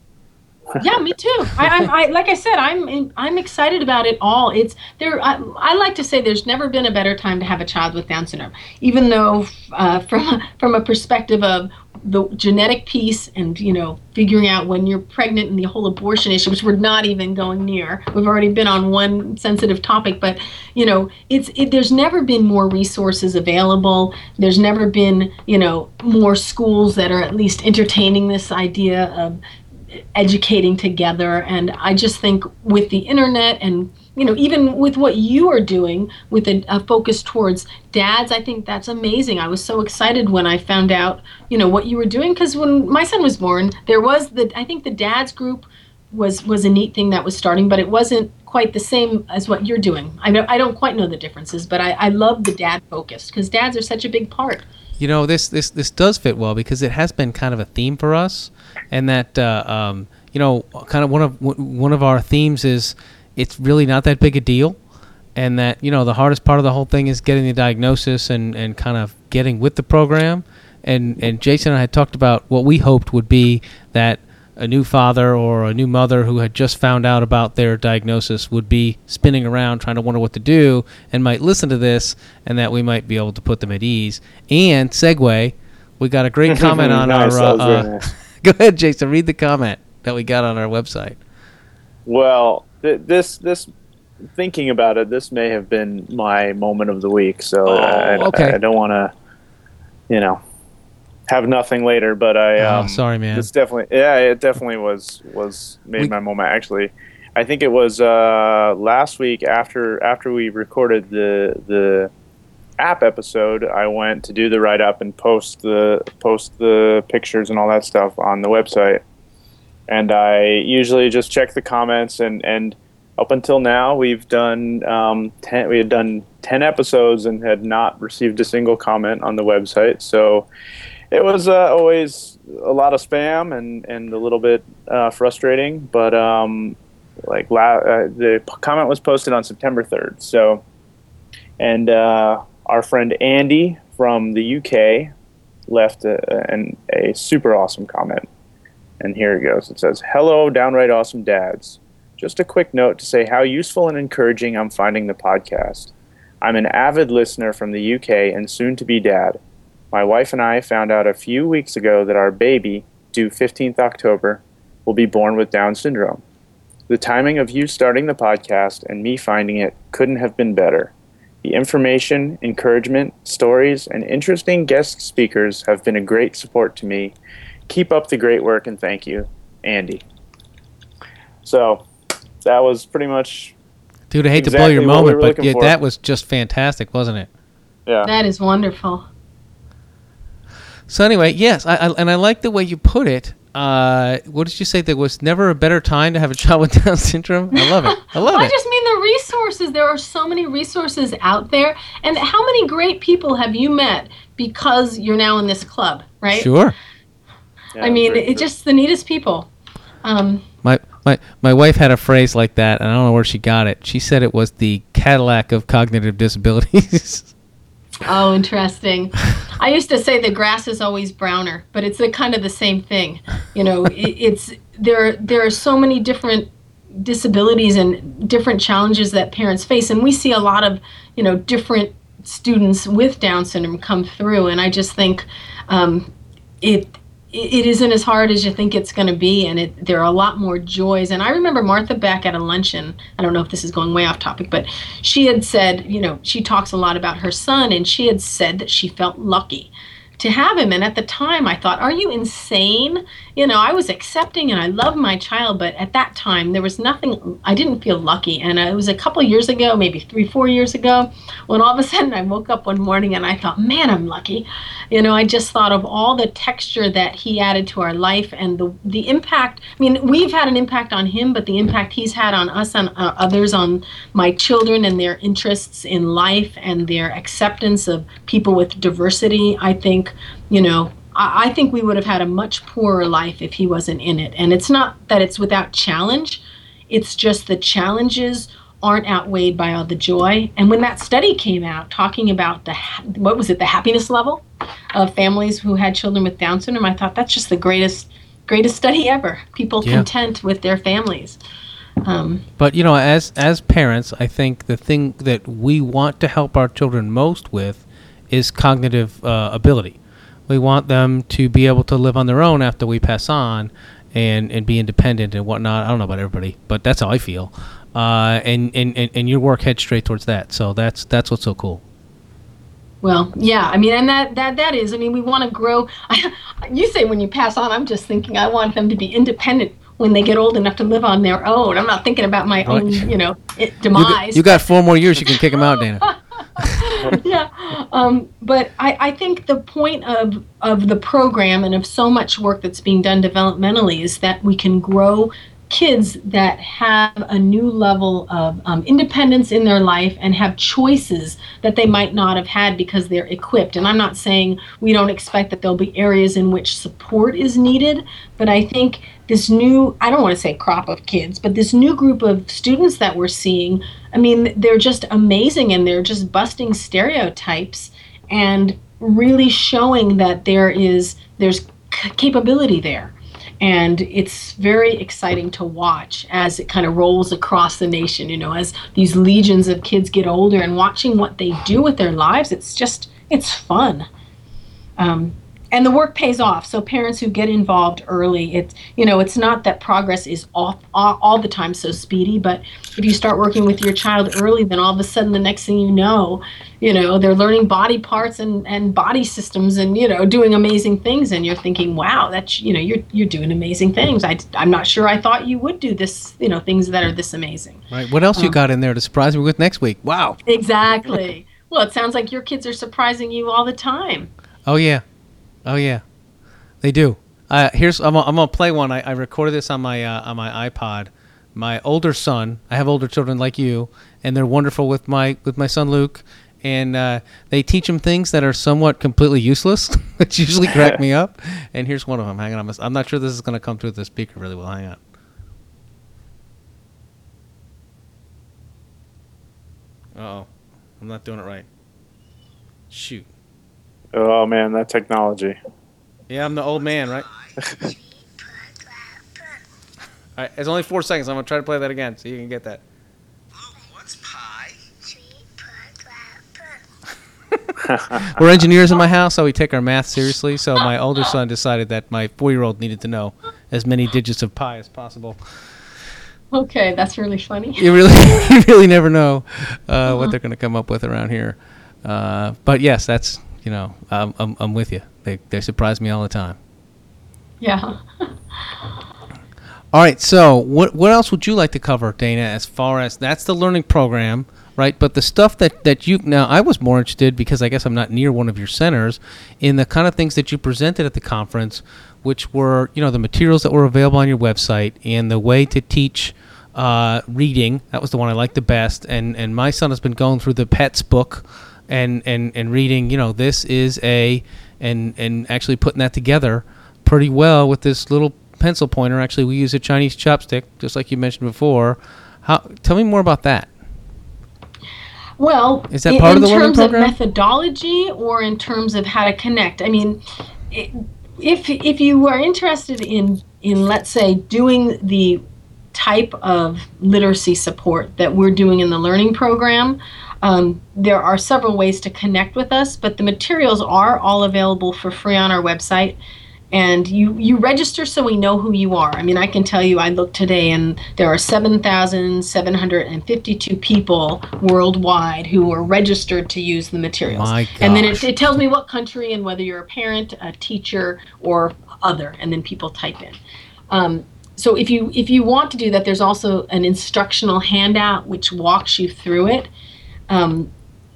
Yeah, me too. I, I'm, I like I said, I'm I'm excited about it all. It's there. I, I like to say there's never been a better time to have a child with Down syndrome. Even though, uh, from from a perspective of the genetic piece and you know figuring out when you're pregnant and the whole abortion issue, which we're not even going near. We've already been on one sensitive topic, but you know it's it, there's never been more resources available. There's never been you know more schools that are at least entertaining this idea of educating together. And i just think with the internet and you know even with what you are doing with a, a focus towards dads i think that's amazing. I was so excited when i found out you know what you were doing because when my son was born there was the i think the dads group was was a neat thing that was starting but it wasn't quite the same as what you're doing. I don't, I don't quite know the differences but i, I love the dad focus because dads are such a big part You know, this this this does fit well because it has been kind of a theme for us, and that uh, um, you know, kind of one of one of our themes is it's really not that big a deal, and that you know the hardest part of the whole thing is getting the diagnosis and and kind of getting with the program, and and Jason and I had talked about what we hoped would be that a new father or a new mother who had just found out about their diagnosis would be spinning around trying to wonder what to do and might listen to this and that we might be able to put them at ease. And segue, we got a great comment on Nice, our. Uh, uh, go ahead, Jason. Read the comment that we got on our website. Well, th- this this thinking about it, this may have been my moment of the week. So Oh, I, I- I, don't want to, you know, have nothing later. But I, Oh, um, sorry, man. This definitely, yeah, it definitely was was made We- my moment. Actually, I think it was uh, last week after after we recorded the the app episode. I went to do the write up and post the post the pictures and all that stuff on the website. And I usually just check the comments and and up until now we've done um, ten we had done ten episodes and had not received a single comment on the website. So it was uh, always a lot of spam and, and a little bit uh, frustrating. But um, like la- uh, the p- comment was posted on September 3rd. So, and uh, our friend Andy from the UK left a, an, a super awesome comment. And here it goes. It says, Hello, downright awesome dads. Just a quick note to say how useful and encouraging I'm finding the podcast. I'm an avid listener from the UK and soon to be dad. My wife and I found out a few weeks ago that our baby, due 15th October, will be born with Down syndrome. The timing of you starting the podcast and me finding it couldn't have been better. The information, encouragement, stories, and interesting guest speakers have been a great support to me. Keep up the great work and thank you, Andy. So that was pretty much, Dude, I hate to blow your what we moment, but yeah, that was just fantastic, wasn't it? yeah. that is wonderful So anyway, yes, I, I and I like the way you put it. Uh, what did you say? There was never a better time to have a child with Down syndrome. I love it. I love I it. I just mean the resources. There are so many resources out there. And how many great people have you met because you're now in this club, right? Sure. Yeah, I mean, very it's just the neatest people. Um, My My my wife had a phrase like that, and I don't know where she got it. She said it was the Cadillac of cognitive disabilities. Oh, interesting. I used to say the grass is always browner, but it's the kind of the same thing. You know, it, it's there. There are so many different disabilities and different challenges that parents face, and we see a lot of you know different students with Down syndrome come through, and I just think um, it it isn't as hard as you think it's going to be, and it, there are a lot more joys. And I remember Martha Beck at a luncheon. I don't know if this is going way off topic, but she had said, you know, she talks a lot about her son, and she had said that she felt lucky to have him. And at the time, I thought, are you insane? You know, I was accepting and I loved my child, but at that time, there was nothing, I didn't feel lucky. And it was a couple years ago, maybe three, four years ago, when all of a sudden I woke up one morning and I thought, man, I'm lucky. You know, I just thought of all the texture that he added to our life and the, the impact. I mean, we've had an impact on him, but the impact he's had on us and uh, others, on my children and their interests in life and their acceptance of people with diversity, I think you know, I, I think we would have had a much poorer life if he wasn't in it. And it's not that it's without challenge, it's just the challenges aren't outweighed by all the joy. And when that study came out talking about the what was it, the happiness level of families who had children with Down syndrome, I thought that's just the greatest greatest study ever. People yeah. content with their families. Um, but you know, as as parents, I think the thing that we want to help our children most with is cognitive uh, ability. We want them to be able to live on their own after we pass on and, and be independent and whatnot. I don't know about everybody, but that's how I feel. Uh, and, and, and your work heads straight towards that. So that's that's what's so cool. Well, yeah, I mean, and that that that is. I mean, we want to grow. you say when you pass on, I'm just thinking I want them to be independent when they get old enough to live on their own. I'm not thinking about my right. own, you know, it, demise. You got, you got four more years. You can kick them out, Dana. yeah, um, but I, I think the point of of the program and of so much work that's being done developmentally is that we can grow kids that have a new level of um, independence in their life and have choices that they might not have had because they're equipped. And I'm not saying we don't expect that there'll be areas in which support is needed, but I think this new, I don't want to say crop of kids, but this new group of students that we're seeing, I mean, they're just amazing and they're just busting stereotypes and really showing that there is, there's capability there and it's very exciting to watch as it kind of rolls across the nation you know as these legions of kids get older and watching what they do with their lives it's just it's fun. Um, and the work pays off. So parents who get involved early, it's you know it's not that progress is off all, all, the time so speedy, but if you start working with your child early, then all of a sudden the next thing you know, you know they're learning body parts and and body systems and you know doing amazing things, and you're thinking, wow, that's you know you're you're doing amazing things. I I'm not sure I thought you would do this, you know, things that are this amazing. Right. What else um, you got in there to surprise me with next week? Wow. Exactly. Well, it sounds like your kids are surprising you all the time. Oh yeah, Oh yeah, they do. Uh, here's I'm, I'm gonna play one. I, I recorded this on my uh, on my iPod. My older son, I have older children like you, and they're wonderful with my with my son Luke, and uh, they teach him things that are somewhat completely useless, which usually crack me up. And here's one of them. Hang on, I'm not sure this is gonna come through the speaker really well. Hang on. Uh oh, I'm not doing it right. Shoot. Oh man, that technology. Yeah, I'm the old man, right? All right, it's only four seconds. I'm gonna try to play that again so you can get that. what's pie? We're engineers in my house, so we take our math seriously. So my older son decided that my four-year-old needed to know as many digits of pi as possible. Okay, that's really funny. You really, you really never know uh, uh-huh. what they're going to come up with around here. Uh, but yes, that's you know, I'm, I'm, I'm with you. They, they surprise me all the time. Yeah. all right. So, what what else would you like to cover, Dana? As far as that's the learning program, right? But the stuff that that you now, I was more interested because I guess I'm not near one of your centers in the kind of things that you presented at the conference, which were you know the materials that were available on your website and the way to teach uh, reading. That was the one I liked the best. And and my son has been going through the Pets book and and and reading you know this is a and and actually putting that together pretty well with this little pencil pointer. Actually, we use a Chinese chopstick, just like you mentioned before. How? Tell me more about that. Well, Is that in, part of in the learning terms of methodology or in terms of how to connect? I mean, if if you are interested in in let's say doing the type of literacy support that we're doing in the learning program, um, there are several ways to connect with us. But the materials are all available for free on our website. And you, you register so we know who you are. I mean, I can tell you, I looked today and there are 7,752 people worldwide who are registered to use the materials. My And then it, it tells me what country and whether you're a parent, a teacher, or other. And then people type in. Um, so if you if you want to do that, there's also an instructional handout which walks you through it. Um,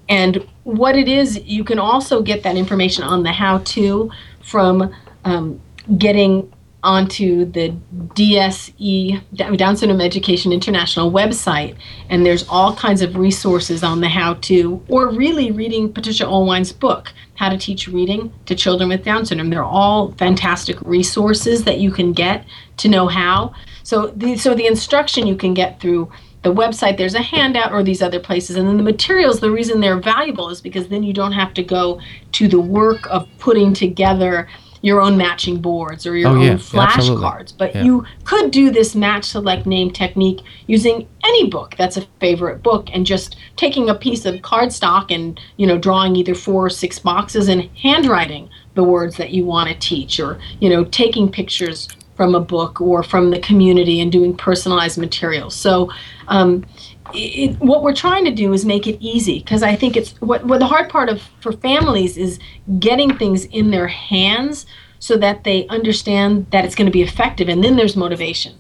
and what it is, you can also get that information on the how to from um, getting onto the DSE, Down Syndrome Education International website. And there's all kinds of resources on the how to, or really reading Patricia Oelwein's book, How to Teach Reading to Children with Down Syndrome. They're all fantastic resources that you can get to know how. So the, so the instruction you can get through the website there's a handout or these other places. And then the materials the reason they're valuable is because then you don't have to go to the work of putting together your own matching boards or your Oh, own yeah, flashcards. But Yeah. you could do this match select name technique using any book that's a favorite book and just taking a piece of cardstock and you know drawing either four or six boxes and handwriting the words that you want to teach or you know taking pictures from a book or from the community and doing personalized materials so um, it, what we're trying to do is make it easy because I think it's what, what the hard part of for families is getting things in their hands so that they understand that it's going to be effective and then there's motivation.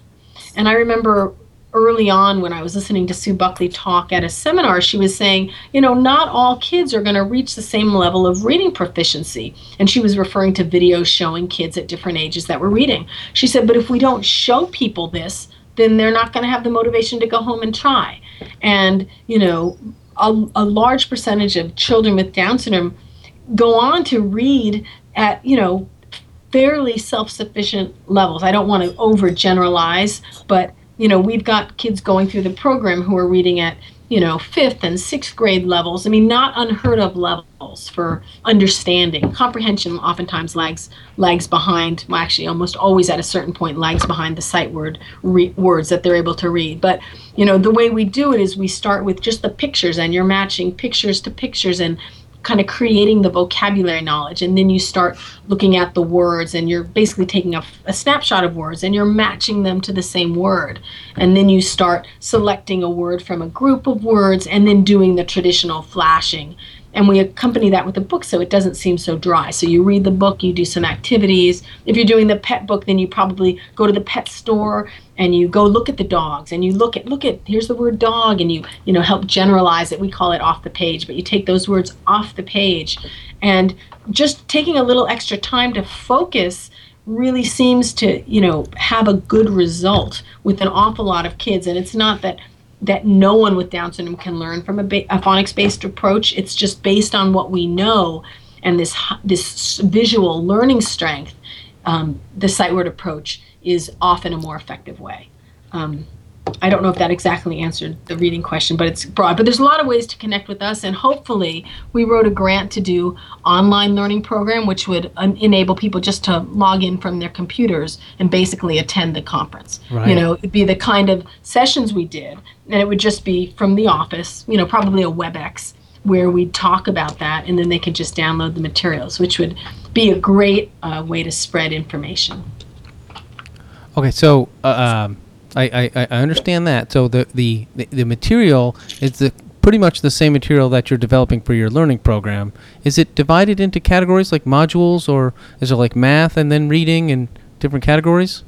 And I remember early on when I was listening to Sue Buckley talk at a seminar, she was saying, you know, not all kids are going to reach the same level of reading proficiency. And she was referring to videos showing kids at different ages that were reading. She said, but if we don't show people this, then they're not going to have the motivation to go home and try. And, you know, a, a large percentage of children with Down syndrome go on to read at, you know, fairly self-sufficient levels. I don't want to overgeneralize, but you know, we've got kids going through the program who are reading at, you know, 5th and 6th grade levels. I mean, not unheard of levels for understanding. Comprehension oftentimes lags lags behind, well actually almost always at a certain point lags behind the sight word re- words that they're able to read. But, you know, the way we do it is we start with just the pictures and you're matching pictures to pictures and kind of creating the vocabulary knowledge and then you start looking at the words and you're basically taking a, a, snapshot of words and you're matching them to the same word. And then you start selecting a word from a group of words and then doing the traditional flashing. And we accompany that with a book so it doesn't seem so dry. So you read the book you do some activities. If you're doing the pet book then you probably go to the pet store and you go look at the dogs and you look at look at here's the word dog and you you know help generalize it. We call it off the page but you take those words off the page. And just taking a little extra time to focus really seems to you know have a good result with an awful lot of kids. And it's not that that no one with down syndrome can learn from a, ba- a phonics based approach. It's just based on what we know and this this visual learning strength um, the sight word approach is often a more effective way. Um, I don't know if that exactly answered the reading question, but it's broad. But there's a lot of ways to connect with us, and hopefully, we wrote a grant to do online learning program, which would enable people just to log in from their computers and basically attend the conference. Right. You know, it'd be the kind of sessions we did, and it would just be from the office. You know, probably a WebEx where we'd talk about that, and then they could just download the materials, which would be a great uh, way to spread information. Okay, so uh, um, I, I, I understand that. So the, the, the, material is the pretty much the same material that you're developing for your learning program. Is it divided into categories like modules, or is it like math and then reading and different categories?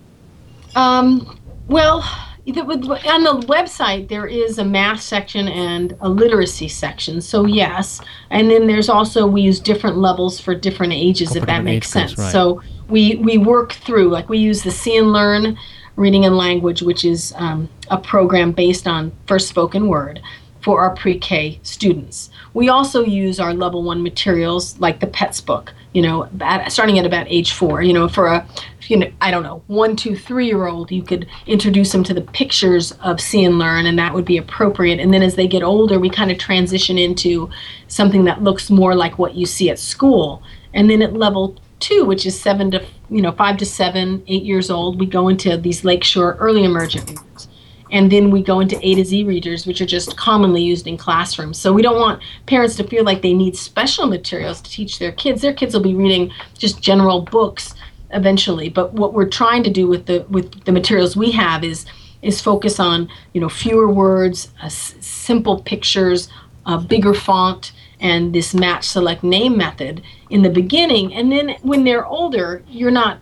Um, well, the, on the website there is a math section and a literacy section. So yes, and then there's also we use different levels for different ages, Oh, if that makes sense. groups, right. So we we work through like we use the See and Learn reading and language, which is um, a program based on first spoken word for our pre-K students. We also use our level one materials like the PETS book, you know, at, starting at about age four. You know, for a, you know, I don't know, one, two, three year old, you could introduce them to the pictures of see and learn, and that would be appropriate. And then as they get older, we kind of transition into something that looks more like what you see at school. And then at level two, which is seven to, you know, five to seven, eight years old, we go into these Lakeshore early emergent readers and then we go into A to Z readers, which are just commonly used in classrooms. So we don't want parents to feel like they need special materials to teach their kids. Their kids will be reading just general books eventually. But what we're trying to do with the with the materials we have is is focus on you know fewer words, uh, s- simple pictures, a bigger font, and this match select name method in the beginning. And then when they're older, you're not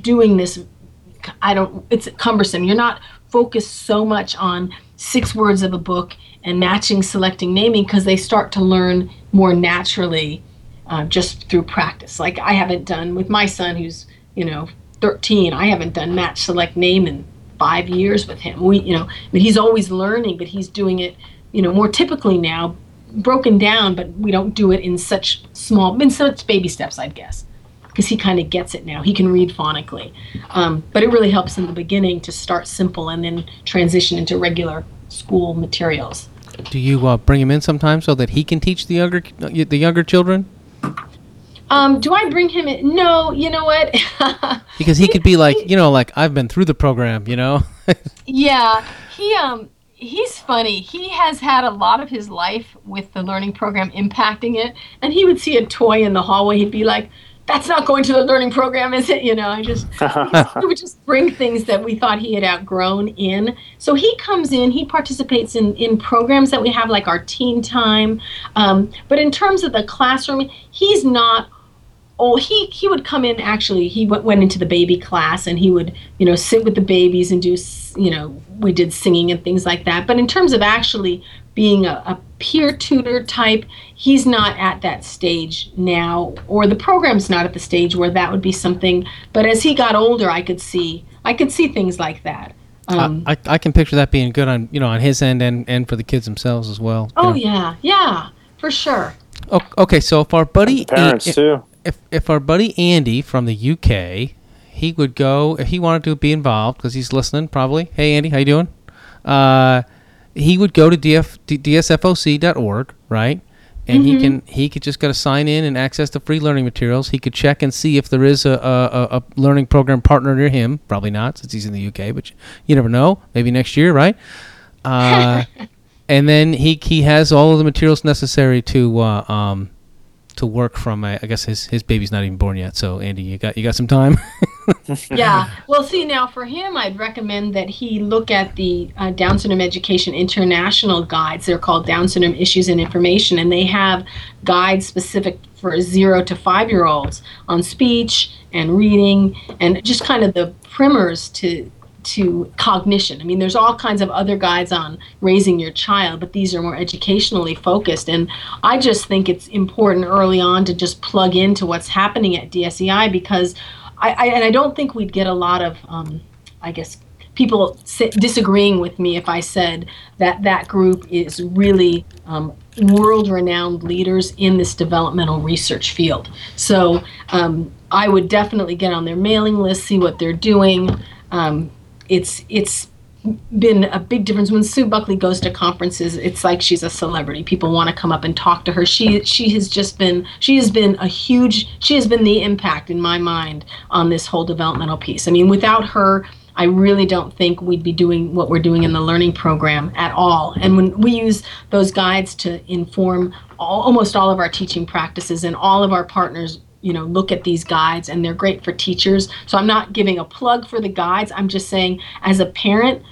doing this. I don't. It's cumbersome. You're not focused so much on six words of a book and matching, selecting, naming because they start to learn more naturally uh, just through practice. Like I haven't done with my son, who's you know 13. I haven't done match, select, name in five years with him. We, you know, mean, he's always learning, but he's doing it, you know, more typically now, broken down. But we don't do it in such small, in such baby steps, I guess because he kind of gets it now. He can read phonically. Um, but it really helps in the beginning to start simple and then transition into regular school materials. Do you uh, bring him in sometimes so that he can teach the younger the younger children? Um, do I bring him in? No, you know what? because he could be like, you know, like I've been through the program, you know. yeah, he um he's funny. He has had a lot of his life with the learning program impacting it, and he would see a toy in the hallway. He'd be like, that's not going to the learning program, is it? You know, I just he would just bring things that we thought he had outgrown in. So he comes in, he participates in in programs that we have, like our teen time. Um, but in terms of the classroom, he's not. Oh, he he would come in. Actually, he went, went into the baby class, and he would you know sit with the babies and do you know we did singing and things like that. But in terms of actually being a, a, peer tutor type, he's not at that stage now, or the program's not at the stage where that would be something. But as he got older, I could see I could see things like that. Um, I, I can picture that being good on you know on his end and and for the kids themselves as well. Oh know. yeah, yeah, for sure. okay, so if our buddy parents too. If if our buddy Andy from the UK, he would go if he wanted to be involved because he's listening probably. Hey Andy, how you doing? Uh, he would go to df, dsfoc.org, right? And mm-hmm. he can he could just got to sign in and access the free learning materials. He could check and see if there is a, a, a learning program partner near him. Probably not, since he's in the UK, but you never know. Maybe next year, right? Uh, and then he he has all of the materials necessary to uh, um, to work from. I guess his his baby's not even born yet. So Andy, you got you got some time. yeah. Well, see now for him, I'd recommend that he look at the uh, Down Syndrome Education International guides. They're called Down Syndrome Issues and Information, and they have guides specific for zero to five year olds on speech and reading and just kind of the primers to to cognition. I mean, there's all kinds of other guides on raising your child, but these are more educationally focused. And I just think it's important early on to just plug into what's happening at DSEI because I, I and I don't think we'd get a lot of, um, I guess, people disagreeing with me if I said that that group is really um, world renowned leaders in this developmental research field. So um, I would definitely get on their mailing list, see what they're doing. Um, it's it's been a big difference when Sue Buckley goes to conferences. It's like she's a celebrity. People want to come up and talk to her. She she has just been she has been a huge she has been the impact in my mind on this whole developmental piece. I mean, without her, I really don't think we'd be doing what we're doing in the learning program at all. And when we use those guides to inform all, almost all of our teaching practices and all of our partners you know look at these guides and they're great for teachers. So i'm not giving a plug for the guides. I'm just saying as a parent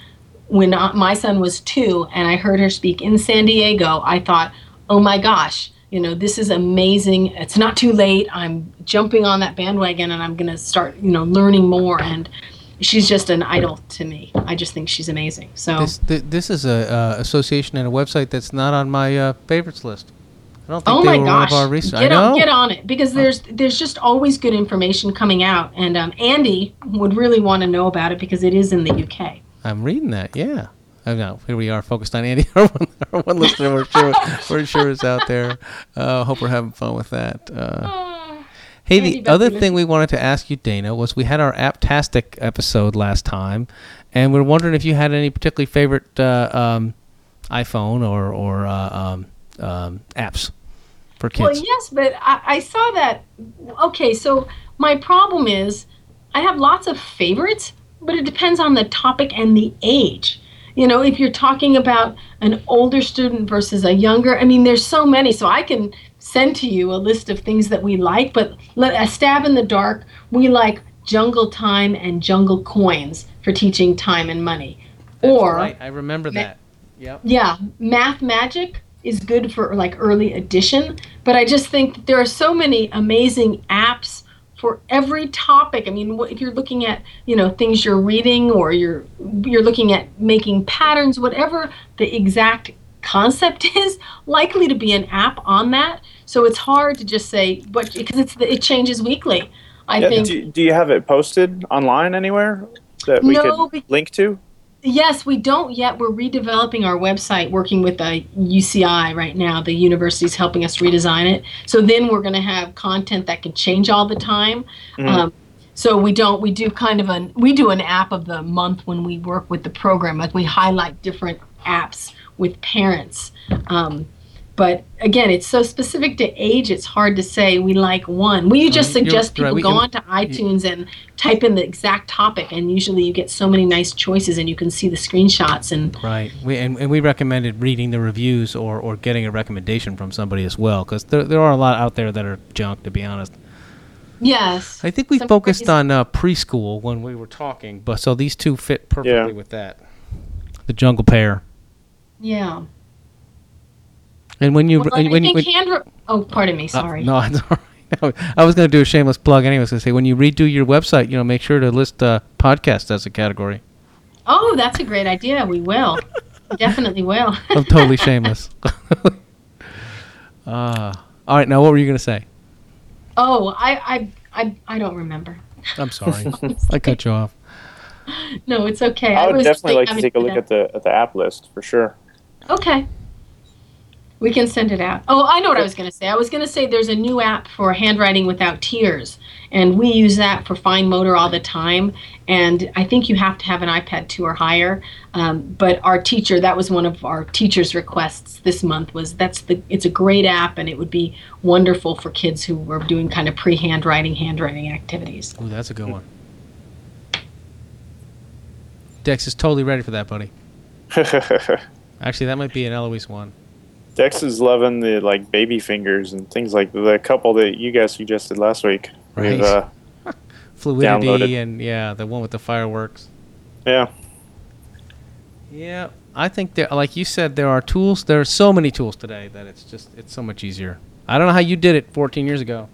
when my son was two and i heard her speak in san diego i thought oh my gosh you know this is amazing. It's not too late. I'm jumping on that bandwagon and i'm going to start you know learning more. And she's just an idol to me. I just think she's amazing. So this, this is a uh, association and a website that's not on my uh, favorites list I don't think oh my gosh! Get on, get on it because there's there's just always good information coming out, and um, Andy would really want to know about it because it is in the UK. I'm reading that. Yeah, Oh, no, here we are focused on Andy, our one, our one listener we're sure, we're sure is out there. Uh, hope we're having fun with that. Uh, Oh, hey, Andy, the other thing we wanted to ask you, Dana, was we had our Aptastic episode last time, and we're wondering if you had any particularly favorite uh, um, iPhone or or uh, um, um, apps for kids. Well, yes, but I, I saw that. Okay, so my problem is I have lots of favorites, but it depends on the topic and the age. You know, if you're talking about an older student versus a younger, I mean, there's so many. So I can send to you a list of things that we like, but let a stab in the dark. We like Jungle Time and Jungle Coins for teaching time and money. That's or right, I remember Ma- that. Yep. yeah, math magic is good for like early addition, but I just think that there are so many amazing apps for every topic. I mean, if you're looking at, you know, things you're reading or you're you're looking at making patterns, whatever the exact concept is, likely to be an app on that. So it's hard to just say but because it's the, it changes weekly. I Yeah, think do, do you have it posted online anywhere that we No, could link to? Yes, we don't yet. We're redeveloping our website, working with the UCI right now. The university's helping us redesign it. So then we're going to have content that can change all the time. Mhm. Um, so we don't. We do kind of an we do an app of the month when we work with the program. Like we highlight different apps with parents. Um, but again, it's so specific to age. It's hard to say we like one. We just you're- suggest people we go can- onto iTunes and type in the exact topic, and usually you get so many nice choices, and you can see the screenshots. And Right. We and, and we recommended reading the reviews or, or getting a recommendation from somebody as well because there, there are a lot out there that are junk to be honest. yes, I think we Some focused crazy- on uh, preschool when we were talking, but so these two fit perfectly Yeah. with that. The jungle pair. yeah. And when you Well, and I when you think when, hand. Oh, pardon me. uh, Sorry. no, it's all right. I was going to do a shameless plug anyway. I was going to say when you redo your website, you know, make sure to list uh, podcast as a category. Oh, that's a great idea. We will. Definitely will. I'm totally shameless. uh, all right, now what were you going to say? Oh, I, I, I, I don't remember. I'm sorry. I cut you off. No, it's okay. I would was definitely like to take a look at the at the app list for sure. Okay. We can send it out. Oh, I know what I was going to say. I was going to say there's a new app for handwriting without tears, and we use that for fine motor all the time. And I think you have to have an iPad 2 or higher. Um, but our teacher, that was one of our teachers' requests this month, was that's the it's a great app, and it would be wonderful for kids who were doing kind of pre-handwriting handwriting activities. Oh, that's a good one. Dex is totally ready for that, buddy. Actually, that might be an Eloise one. Dex is loving the like baby fingers and things like the couple that you guys suggested last week. Right. Uh, Fluidity Downloaded. and yeah, the one with the fireworks. yeah. Yeah, I think there, like you said, there are tools. There are so many tools today that it's just it's so much easier. I don't know how you did it 14 years ago.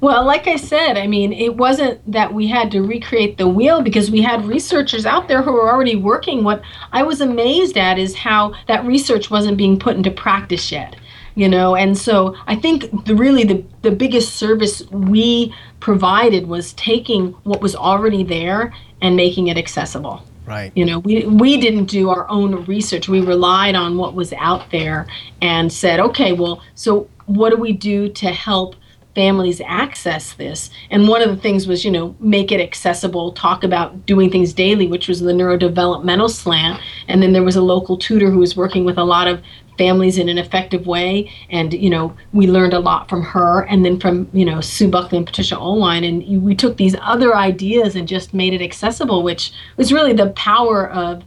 Well, like I said, I mean, it wasn't that we had to recreate the wheel because we had researchers out there who were already working. What I was amazed at is how that research wasn't being put into practice yet. You know, and so I think the really the, the biggest service we provided was taking what was already there and making it accessible. Right. You know, we we didn't do our own research. We relied on what was out there and said, okay, well, so what do we do to help families access this? And one of the things was, you know, make it accessible, talk about doing things daily, which was the neurodevelopmental slant. And then there was a local tutor who was working with a lot of families in an effective way and you know we learned a lot from her and then from you know sue buckley and patricia oelwein and we took these other ideas and just made it accessible which was really the power of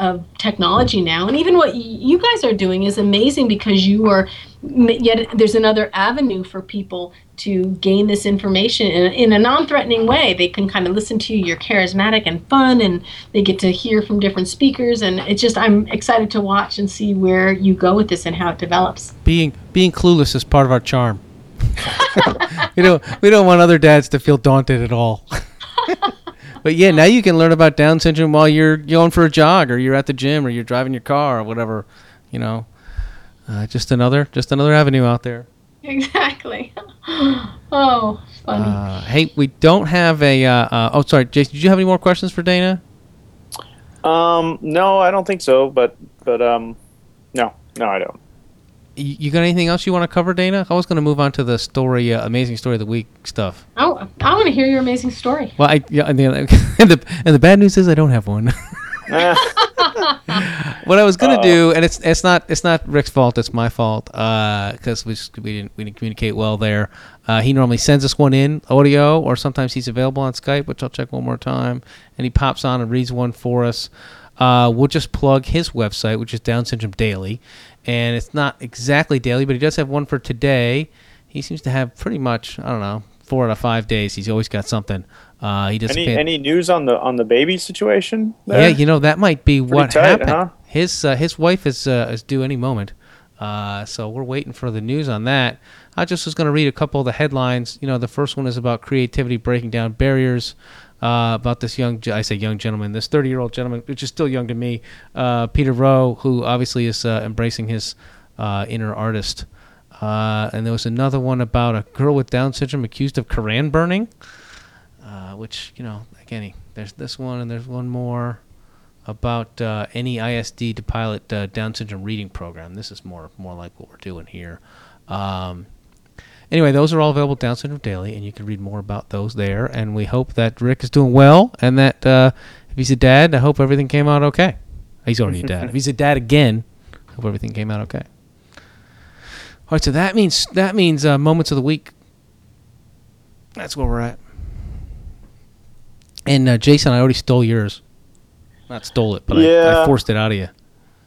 of technology now. And even what you guys are doing is amazing because you are yet there's another avenue for people to gain this information in a, in a non-threatening way. They can kind of listen to you. You're charismatic and fun and they get to hear from different speakers. And it's just i'm excited to watch and see where you go with this and how it develops. Being being clueless is part of our charm. we don't we don't want other dads to feel daunted at all. but yeah, now you can learn about Down syndrome while you're going for a jog or you're at the gym or you're driving your car or whatever. You know, uh, just another just another avenue out there. exactly oh funny Uh, hey, we don't have a. Uh, uh, oh, sorry, Jason. Did you have any more questions for Dana? Um, no, I don't think so. But but um, no, no, I don't. You, you got anything else you want to cover, Dana? I was going to move on to the story, uh, amazing story of the week stuff. Oh, I want to hear your amazing story. Well, I yeah, and the, and the and the bad news is I don't have one. What I was gonna Uh-oh. do, and it's it's not it's not Rick's fault. It's my fault because we just, we didn't we didn't communicate well there. Uh, he normally sends us one in audio, or sometimes he's available on Skype, which I'll check one more time, and he pops on and reads one for us. Uh, we'll just plug his website, which is Down Syndrome Daily, and it's not exactly daily, but he does have one for today. He seems to have pretty much I don't know four out of five days. He's always got something. Uh, he does any fan- any news on the on the baby situation? yeah, you know that might be what tight, happened. huh? His uh, his wife is uh, is due any moment, uh, so we're waiting for the news on that. I just was going to read a couple of the headlines. You know, the first one is about creativity breaking down barriers. Uh, about this young, I say young gentleman, this 30 year old gentleman, which is still young to me, uh, Peter Rowe, who obviously is uh, embracing his uh, inner artist. Uh, and there was another one about a girl with Down syndrome accused of Koran burning which you know again he- there's this one and there's one more about uh, any ISD to pilot uh, Down syndrome reading program. This is more more like what we're doing here. Um, anyway, those are all available at Down Syndrome Daily, and you can read more about those there. And we hope that Rick is doing well, and that uh, if he's a dad, I hope everything came out okay. He's already a dad. if he's a dad again, I hope everything came out okay. All right, so that means that means uh, moments of the week. That's where we're at. And uh, Jason, I already stole yours. Not stole it, but I, I forced it out of you.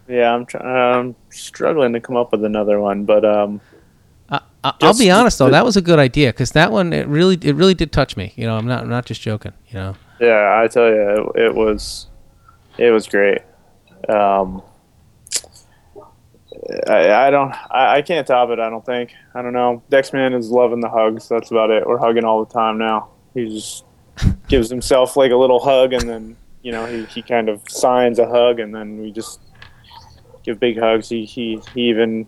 Yeah, I'm trying. I'm struggling to come up with another one, but um, I, I, I'll be honest though, that was a good idea because that one it really it really did touch me. You know, I'm not I'm not just joking. You know, yeah, I tell you, it, it was, it was great. Um, I, I don't, I, I can't top it. I don't think. I don't know. Dexman is loving the hugs. That's about it. We're hugging all the time now. He just gives himself like a little hug, and then you know he, he kind of signs a hug, and then we just give big hugs. He he, he even.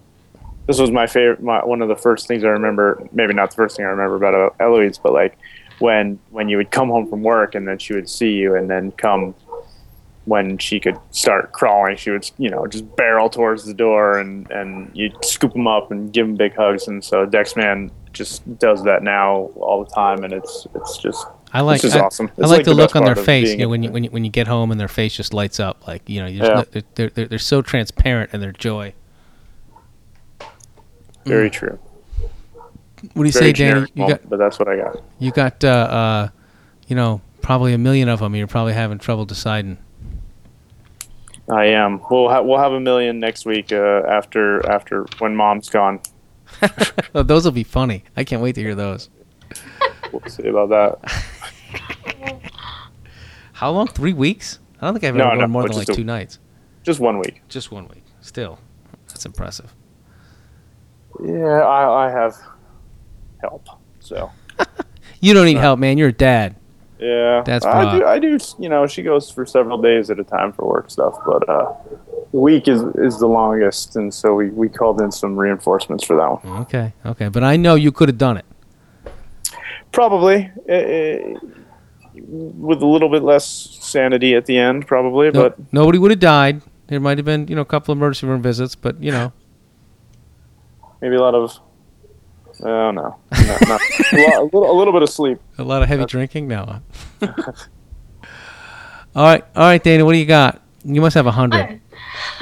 This was my favorite. My, one of the first things I remember. Maybe not the first thing I remember about Eloise, but like when when you would come home from work and then she would see you and then come when she could start crawling she would you know just barrel towards the door and and you'd scoop them up and give them big hugs and so dexman just does that now all the time and it's it's just I like I, awesome I like, the best look on their face. You know, when you when you when you get home and their face just lights up, like you know, you Yeah. they're, they're they're so transparent in their joy. Very true What do you very say, Danny? You got but that's what i got you got uh, uh, you know, probably a million of them. You're probably having trouble deciding. i am we'll ha- we'll have a million next week uh, after after when mom's gone oh, those will be funny. I can't wait to hear those. we'll see about that How long? Three weeks? I don't think I've ever no, gone more than like a- two nights. just one week Just one week. Still, that's impressive. Yeah i i have help so You don't need help, man. You're a dad. Yeah, That's I do. I do. You know, she goes for several days at a time for work stuff, but uh, the week is is the longest, and so we we called in some reinforcements for that one. Okay, okay, but I know you could have done it. Probably eh, eh, with a little bit less sanity at the end, probably, No- but nobody would have died. There might have been, you know, a couple of emergency room visits, but you know, maybe a lot of. Oh, I don't know. Not, not, a, lot, a, little, a little bit of sleep. a lot of heavy drinking. now. all right, all right, Dana. What do you got? You must have a hundred.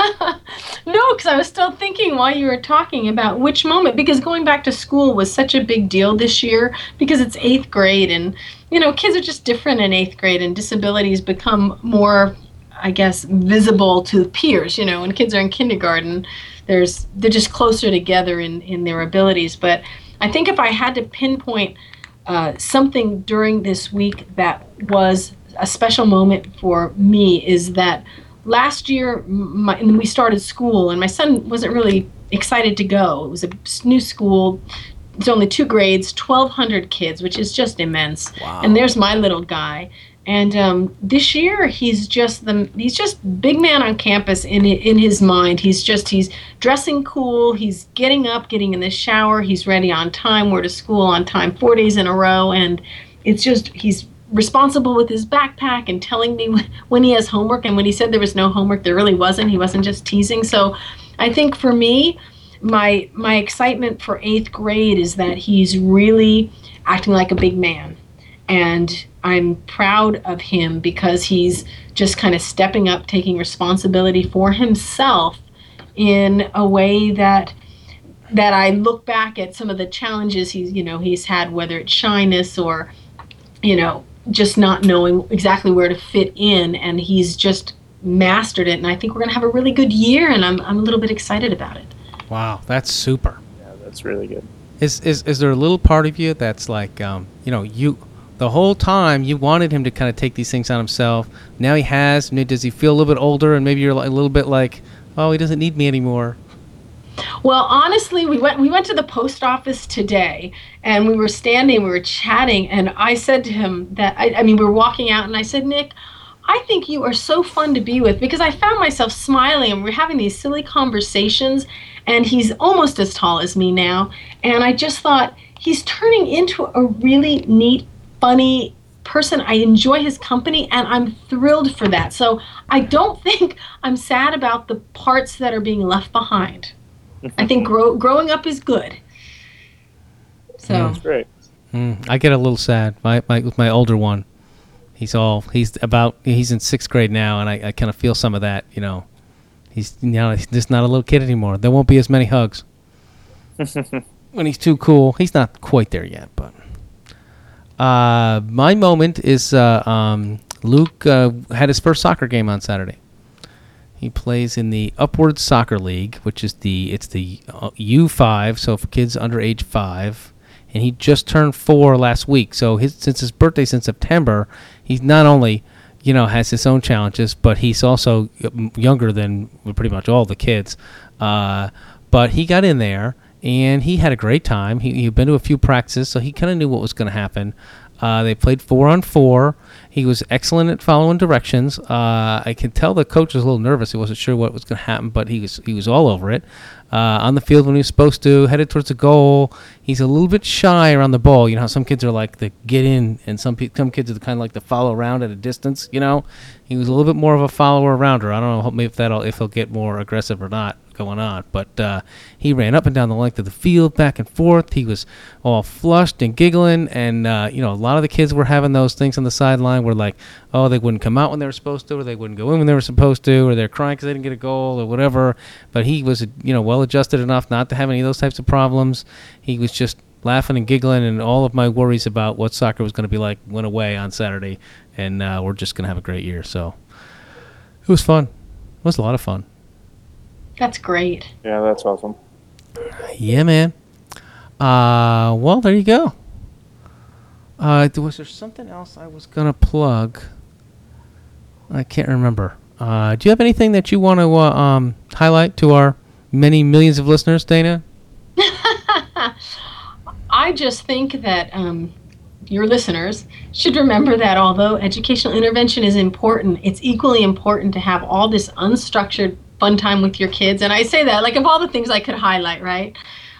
no, because I was still thinking while you were talking about which moment, because going back to school was such a big deal this year because it's eighth grade and, you know, kids are just different in eighth grade and disabilities become more, I guess, visible to peers. You know, when kids are in kindergarten, there's they're just closer together in, in their abilities. But I think if I had to pinpoint uh, something during this week that was a special moment for me is that last year my, and we started school and my son wasn't really excited to go it was a new school it's only two grades 1200 kids which is just immense Wow. and there's my little guy and um, this year he's just the he's just big man on campus in in his mind he's just he's dressing cool he's getting up getting in the shower he's ready on time we're to school on time four days in a row and it's just he's responsible with his backpack and telling me when he has homework. And when he said there was no homework, there really wasn't. He wasn't just teasing. So I think for me, my my excitement for eighth grade is that he's really acting like a big man. And I'm proud of him because he's just kind of stepping up, taking responsibility for himself in a way that that I look back at some of the challenges he's you know he's had, whether it's shyness or you know just not knowing exactly where to fit in, and he's just mastered it. And I think we're gonna have a really good year, and I'm I'm a little bit excited about it. Wow, that's super. Yeah, that's really good. Is is is there a little part of you that's like, um, you know, you the whole time you wanted him to kind of take these things on himself. Now he has. Does he feel a little bit older, and maybe you're a little bit like, oh, he doesn't need me anymore? Well, honestly, we went we went to the post office today, and we were standing, we were chatting, and I said to him that I, I mean, we were walking out, and I said, Nick. I think you are so fun to be with because I found myself smiling and we're having these silly conversations and he's almost as tall as me now and I just thought he's turning into a really neat funny person. I enjoy his company and I'm thrilled for that. So I don't think I'm sad about the parts that are being left behind. I think grow, growing up is good. So That's great. Mm, I get a little sad. My, my with my older one, he's all he's about he's in sixth grade now, and I, I kind of feel some of that. You know, he's you know he's just not a little kid anymore. There won't be as many hugs when he's too cool. He's not quite there yet, but uh, my moment is uh, um, Luke uh, had his first soccer game on Saturday. He plays in the Upward Soccer League, which is the it's the uh, U5, so for kids under age five, and he just turned four last week. So his since his birthday since September, he's not only you know has his own challenges, but he's also younger than pretty much all the kids. Uh, but he got in there and he had a great time. He, he'd been to a few practices, so he kind of knew what was going to happen. Uh, they played four on four. He was excellent at following directions. Uh, I can tell the coach was a little nervous. He wasn't sure what was going to happen, but he was he was all over it. Uh, on the field when he was supposed to, headed towards the goal. He's a little bit shy around the ball. You know how some kids are like the get in, and some pe- some kids are kind of like the follow around at a distance. You know, he was a little bit more of a follower arounder. I don't know if that'll if he'll get more aggressive or not going on. But uh, he ran up and down the length of the field, back and forth. He was all flushed and giggling, and uh, you know a lot of the kids were having those things on the sideline where like, oh, they wouldn't come out when they were supposed to, or they wouldn't go in when they were supposed to, or they're crying because they didn't get a goal or whatever. But he was you know well adjusted enough not to have any of those types of problems. He was just laughing and giggling, and all of my worries about what soccer was going to be like went away on Saturday, and uh, we're just going to have a great year. So it was fun. It was a lot of fun. That's great. Yeah, that's awesome. Yeah, man. Uh, well, there you go. Uh, was there something else I was gonna plug? I can't remember. Uh, do you have anything that you want to uh, um, highlight to our many millions of listeners, Dana? I just think that um, your listeners should remember that although educational intervention is important, it's equally important to have all this unstructured fun time with your kids. And I say that like of all the things I could highlight, right?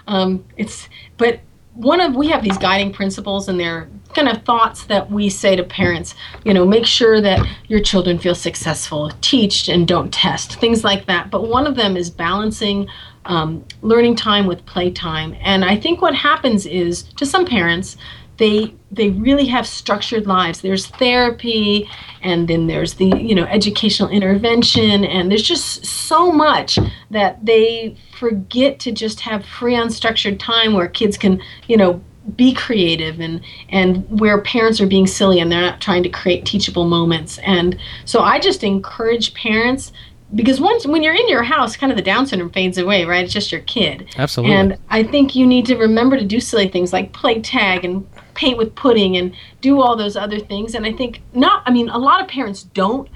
Um, it's but one of we have these guiding principles and they're kind of thoughts that we say to parents you know make sure that your children feel successful teach and don't test things like that but one of them is balancing um, learning time with playtime and i think what happens is to some parents they they really have structured lives. There's therapy and then there's the you know educational intervention and there's just so much that they forget to just have free unstructured time where kids can you know be creative and and where parents are being silly and they're not trying to create teachable moments. And so i just encourage parents because once when you're in your house kind of the down syndrome fades away right? It's just your kid. Absolutely. and I think you need to remember to do silly things like play tag and paint with pudding and do all those other things. And I think not, I mean, a lot of parents don't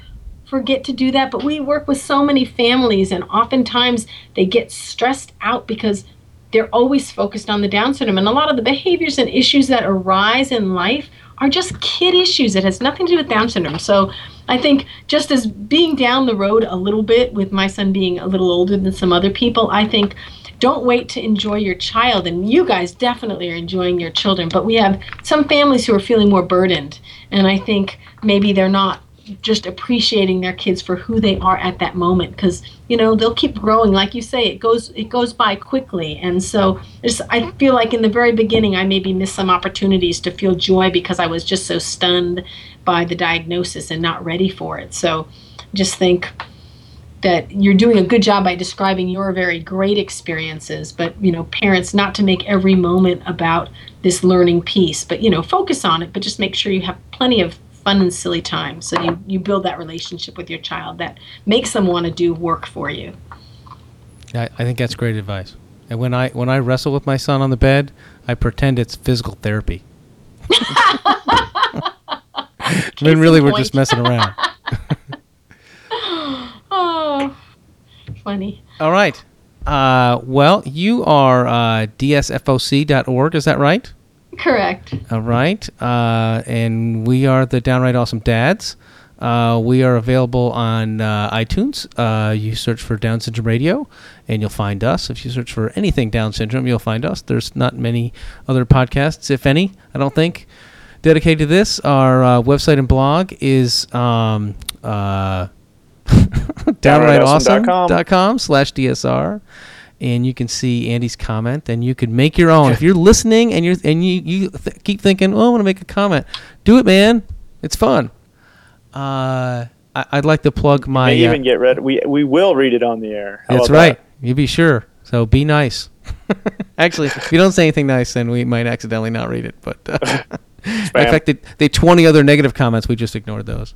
forget to do that, but we work with so many families, and oftentimes they get stressed out because they're always focused on the Down syndrome. And a lot of the behaviors and issues that arise in life are just kid issues. It has nothing to do with Down syndrome. So I think just as being down the road a little bit with my son being a little older than some other people, I think don't wait to enjoy your child. And you guys definitely are enjoying your children, but we have some families who are feeling more burdened. And I think maybe they're not just appreciating their kids for who they are at that moment because you know they'll keep growing like you say it goes it goes by quickly and so i feel like in the very beginning i maybe missed some opportunities to feel joy because i was just so stunned by the diagnosis and not ready for it so just think that you're doing a good job by describing your very great experiences but you know parents not to make every moment about this learning piece but you know focus on it but just make sure you have plenty of fun and silly time. So you, you build that relationship with your child that makes them want to do work for you. I, I think that's great advice. And when i when i wrestle with my son on the bed i pretend it's physical therapy. Then really we're just messing around funny. All right. Uh, well, you are uh, dsfoc.org, is that right? Correct. All right. Uh, and we are the Downright Awesome Dads. Uh, we are available on uh, iTunes. Uh, you search for Down Syndrome Radio, and you'll find us. If you search for anything Down Syndrome, you'll find us. There's not many other podcasts, if any, I don't think, dedicated to this. Our uh, website and blog is um, uh, downrightawesome.com slash DSR. And you can see Andy's comment, and you can make your own. if you're listening and you're and you you th- keep thinking, "Oh, I want to make a comment," do it, man. It's fun. Uh, I, would like to plug my. You may even uh, get read. We we will read it on the air. How that's right. That? You be sure. So be nice. Actually, if you don't say anything nice, then we might accidentally not read it. But uh, in fact, the, the 20 other negative comments, we just ignored those.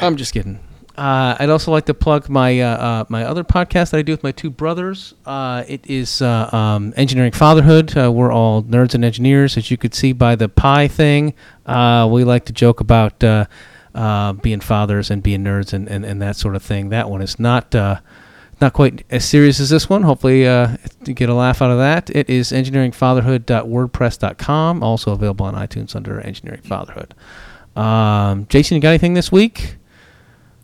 I'm just kidding. Uh, I'd also like to plug my uh, uh, my other podcast that I do with my two brothers. Uh, it is uh, um, Engineering Fatherhood. Uh, we're all nerds and engineers, as you could see by the pie thing. we like to joke about being fathers and being nerds and, and, and that sort of thing. That one is not not quite as serious as this one. Hopefully, you get a laugh out of that. It is engineeringfatherhood.wordpress.com. Also available on iTunes under Engineering Fatherhood. Um, Jason, you got anything this week?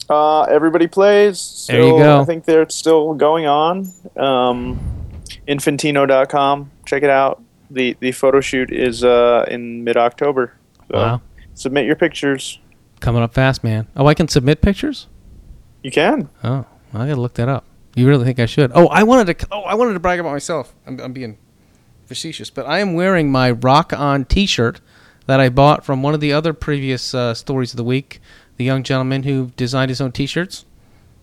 Uh, everybody plays. So there you go. I think they're still going on. Um, Infantino.com. Check it out. The the photo shoot is uh, in mid October. So wow. Submit your pictures. Coming up fast, man. Oh, I can submit pictures. You can. Oh, I gotta look that up. You really think I should? Oh, I wanted to. Oh, I wanted to brag about myself. I'm, I'm being facetious, but I am wearing my Rock On T-shirt that I bought from one of the other previous uh, stories of the week the young gentleman who designed his own T-shirts,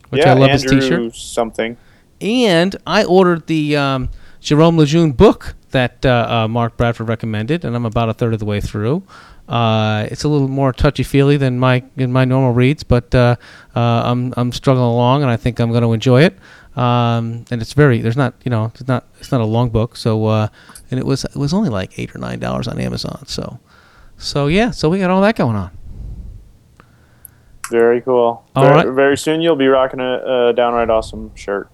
which yeah, I love Andrew his T-shirt. Something. And I ordered the um, Jerome Lejeune book that uh, uh, Mark Bradford recommended, and I'm about a third of the way through. Uh, it's a little more touchy feely than my in my normal reads, but uh, uh, I'm I'm struggling along, and I think I'm going to enjoy it. Um, and it's very there's not you know it's not it's not a long book, so uh, and it was it was only like eight or nine dollars on Amazon. So so yeah, so we got all that going on. Very cool. All very, right. very soon you'll be rocking a, a downright awesome shirt.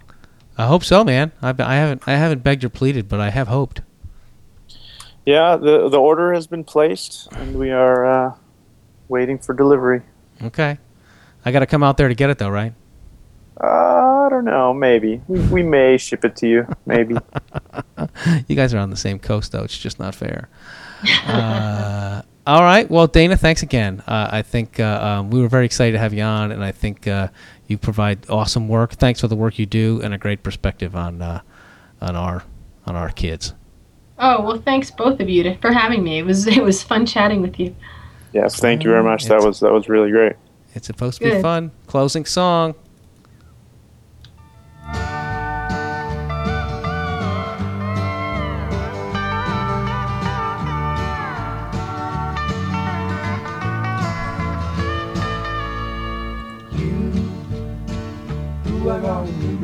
I hope so, man. I, I haven't I haven't begged or pleaded, but I have hoped. Yeah, the the order has been placed, and we are uh, waiting for delivery. Okay, I got to come out there to get it, though, right? Uh, I don't know. Maybe we, we may ship it to you. Maybe. you guys are on the same coast, though. It's just not fair. Uh, all right. Well, Dana, thanks again. Uh, I think uh, um, we were very excited to have you on, and I think uh, you provide awesome work. Thanks for the work you do and a great perspective on uh, on our on our kids. Oh well, thanks both of you to, for having me. It was it was fun chatting with you. Yes, thank you very much. That was that was really great. It's supposed to Good. be fun. Closing song.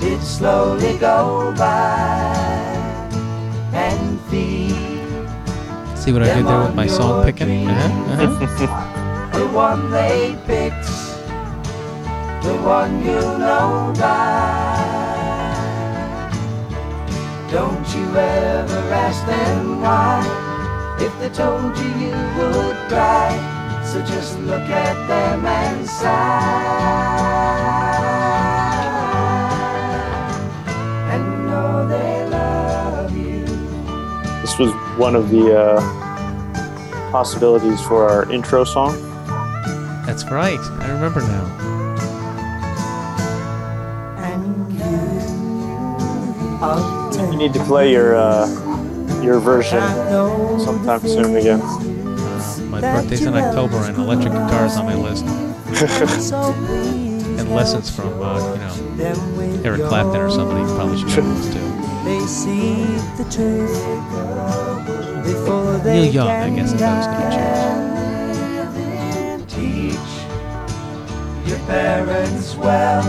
did slowly go by and feed See what I did there with my song picking? Uh-huh, uh-huh. the one they picked, the one you know by. Don't you ever ask them why, if they told you you would cry. So just look at them and sigh, one of the uh, possibilities for our intro song. That's right. I remember now. You need to play your uh, your version sometime soon again. Uh, my birthday's in October, and electric guitar is on my list. And lessons from, uh, you know, Eric Clapton or somebody probably should go to those too. They see the truth before they Neil Young, I guess, if I was going to choose. Teach your parents well.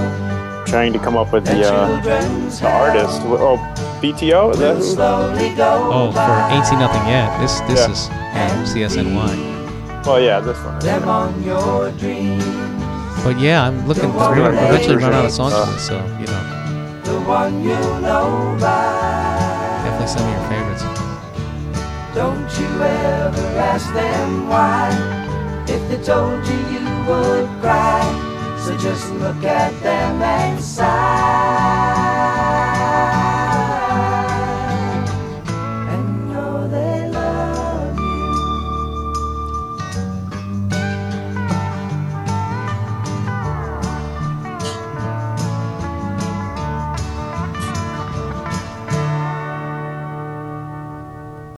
Trying to come up with the uh, the artist. Oh, BTO. Is that will who? slowly go Oh, for Ain't See Nothing Yet. This this Yeah. is um, CSNY. Oh yeah, this one. on your. But yeah, I'm looking. The We're one eventually run out of version, songs uh, for this, so you know, The one you know by. definitely some of your favorites. Don't you ever ask them why. If they told you you would cry. So just look at them and sigh.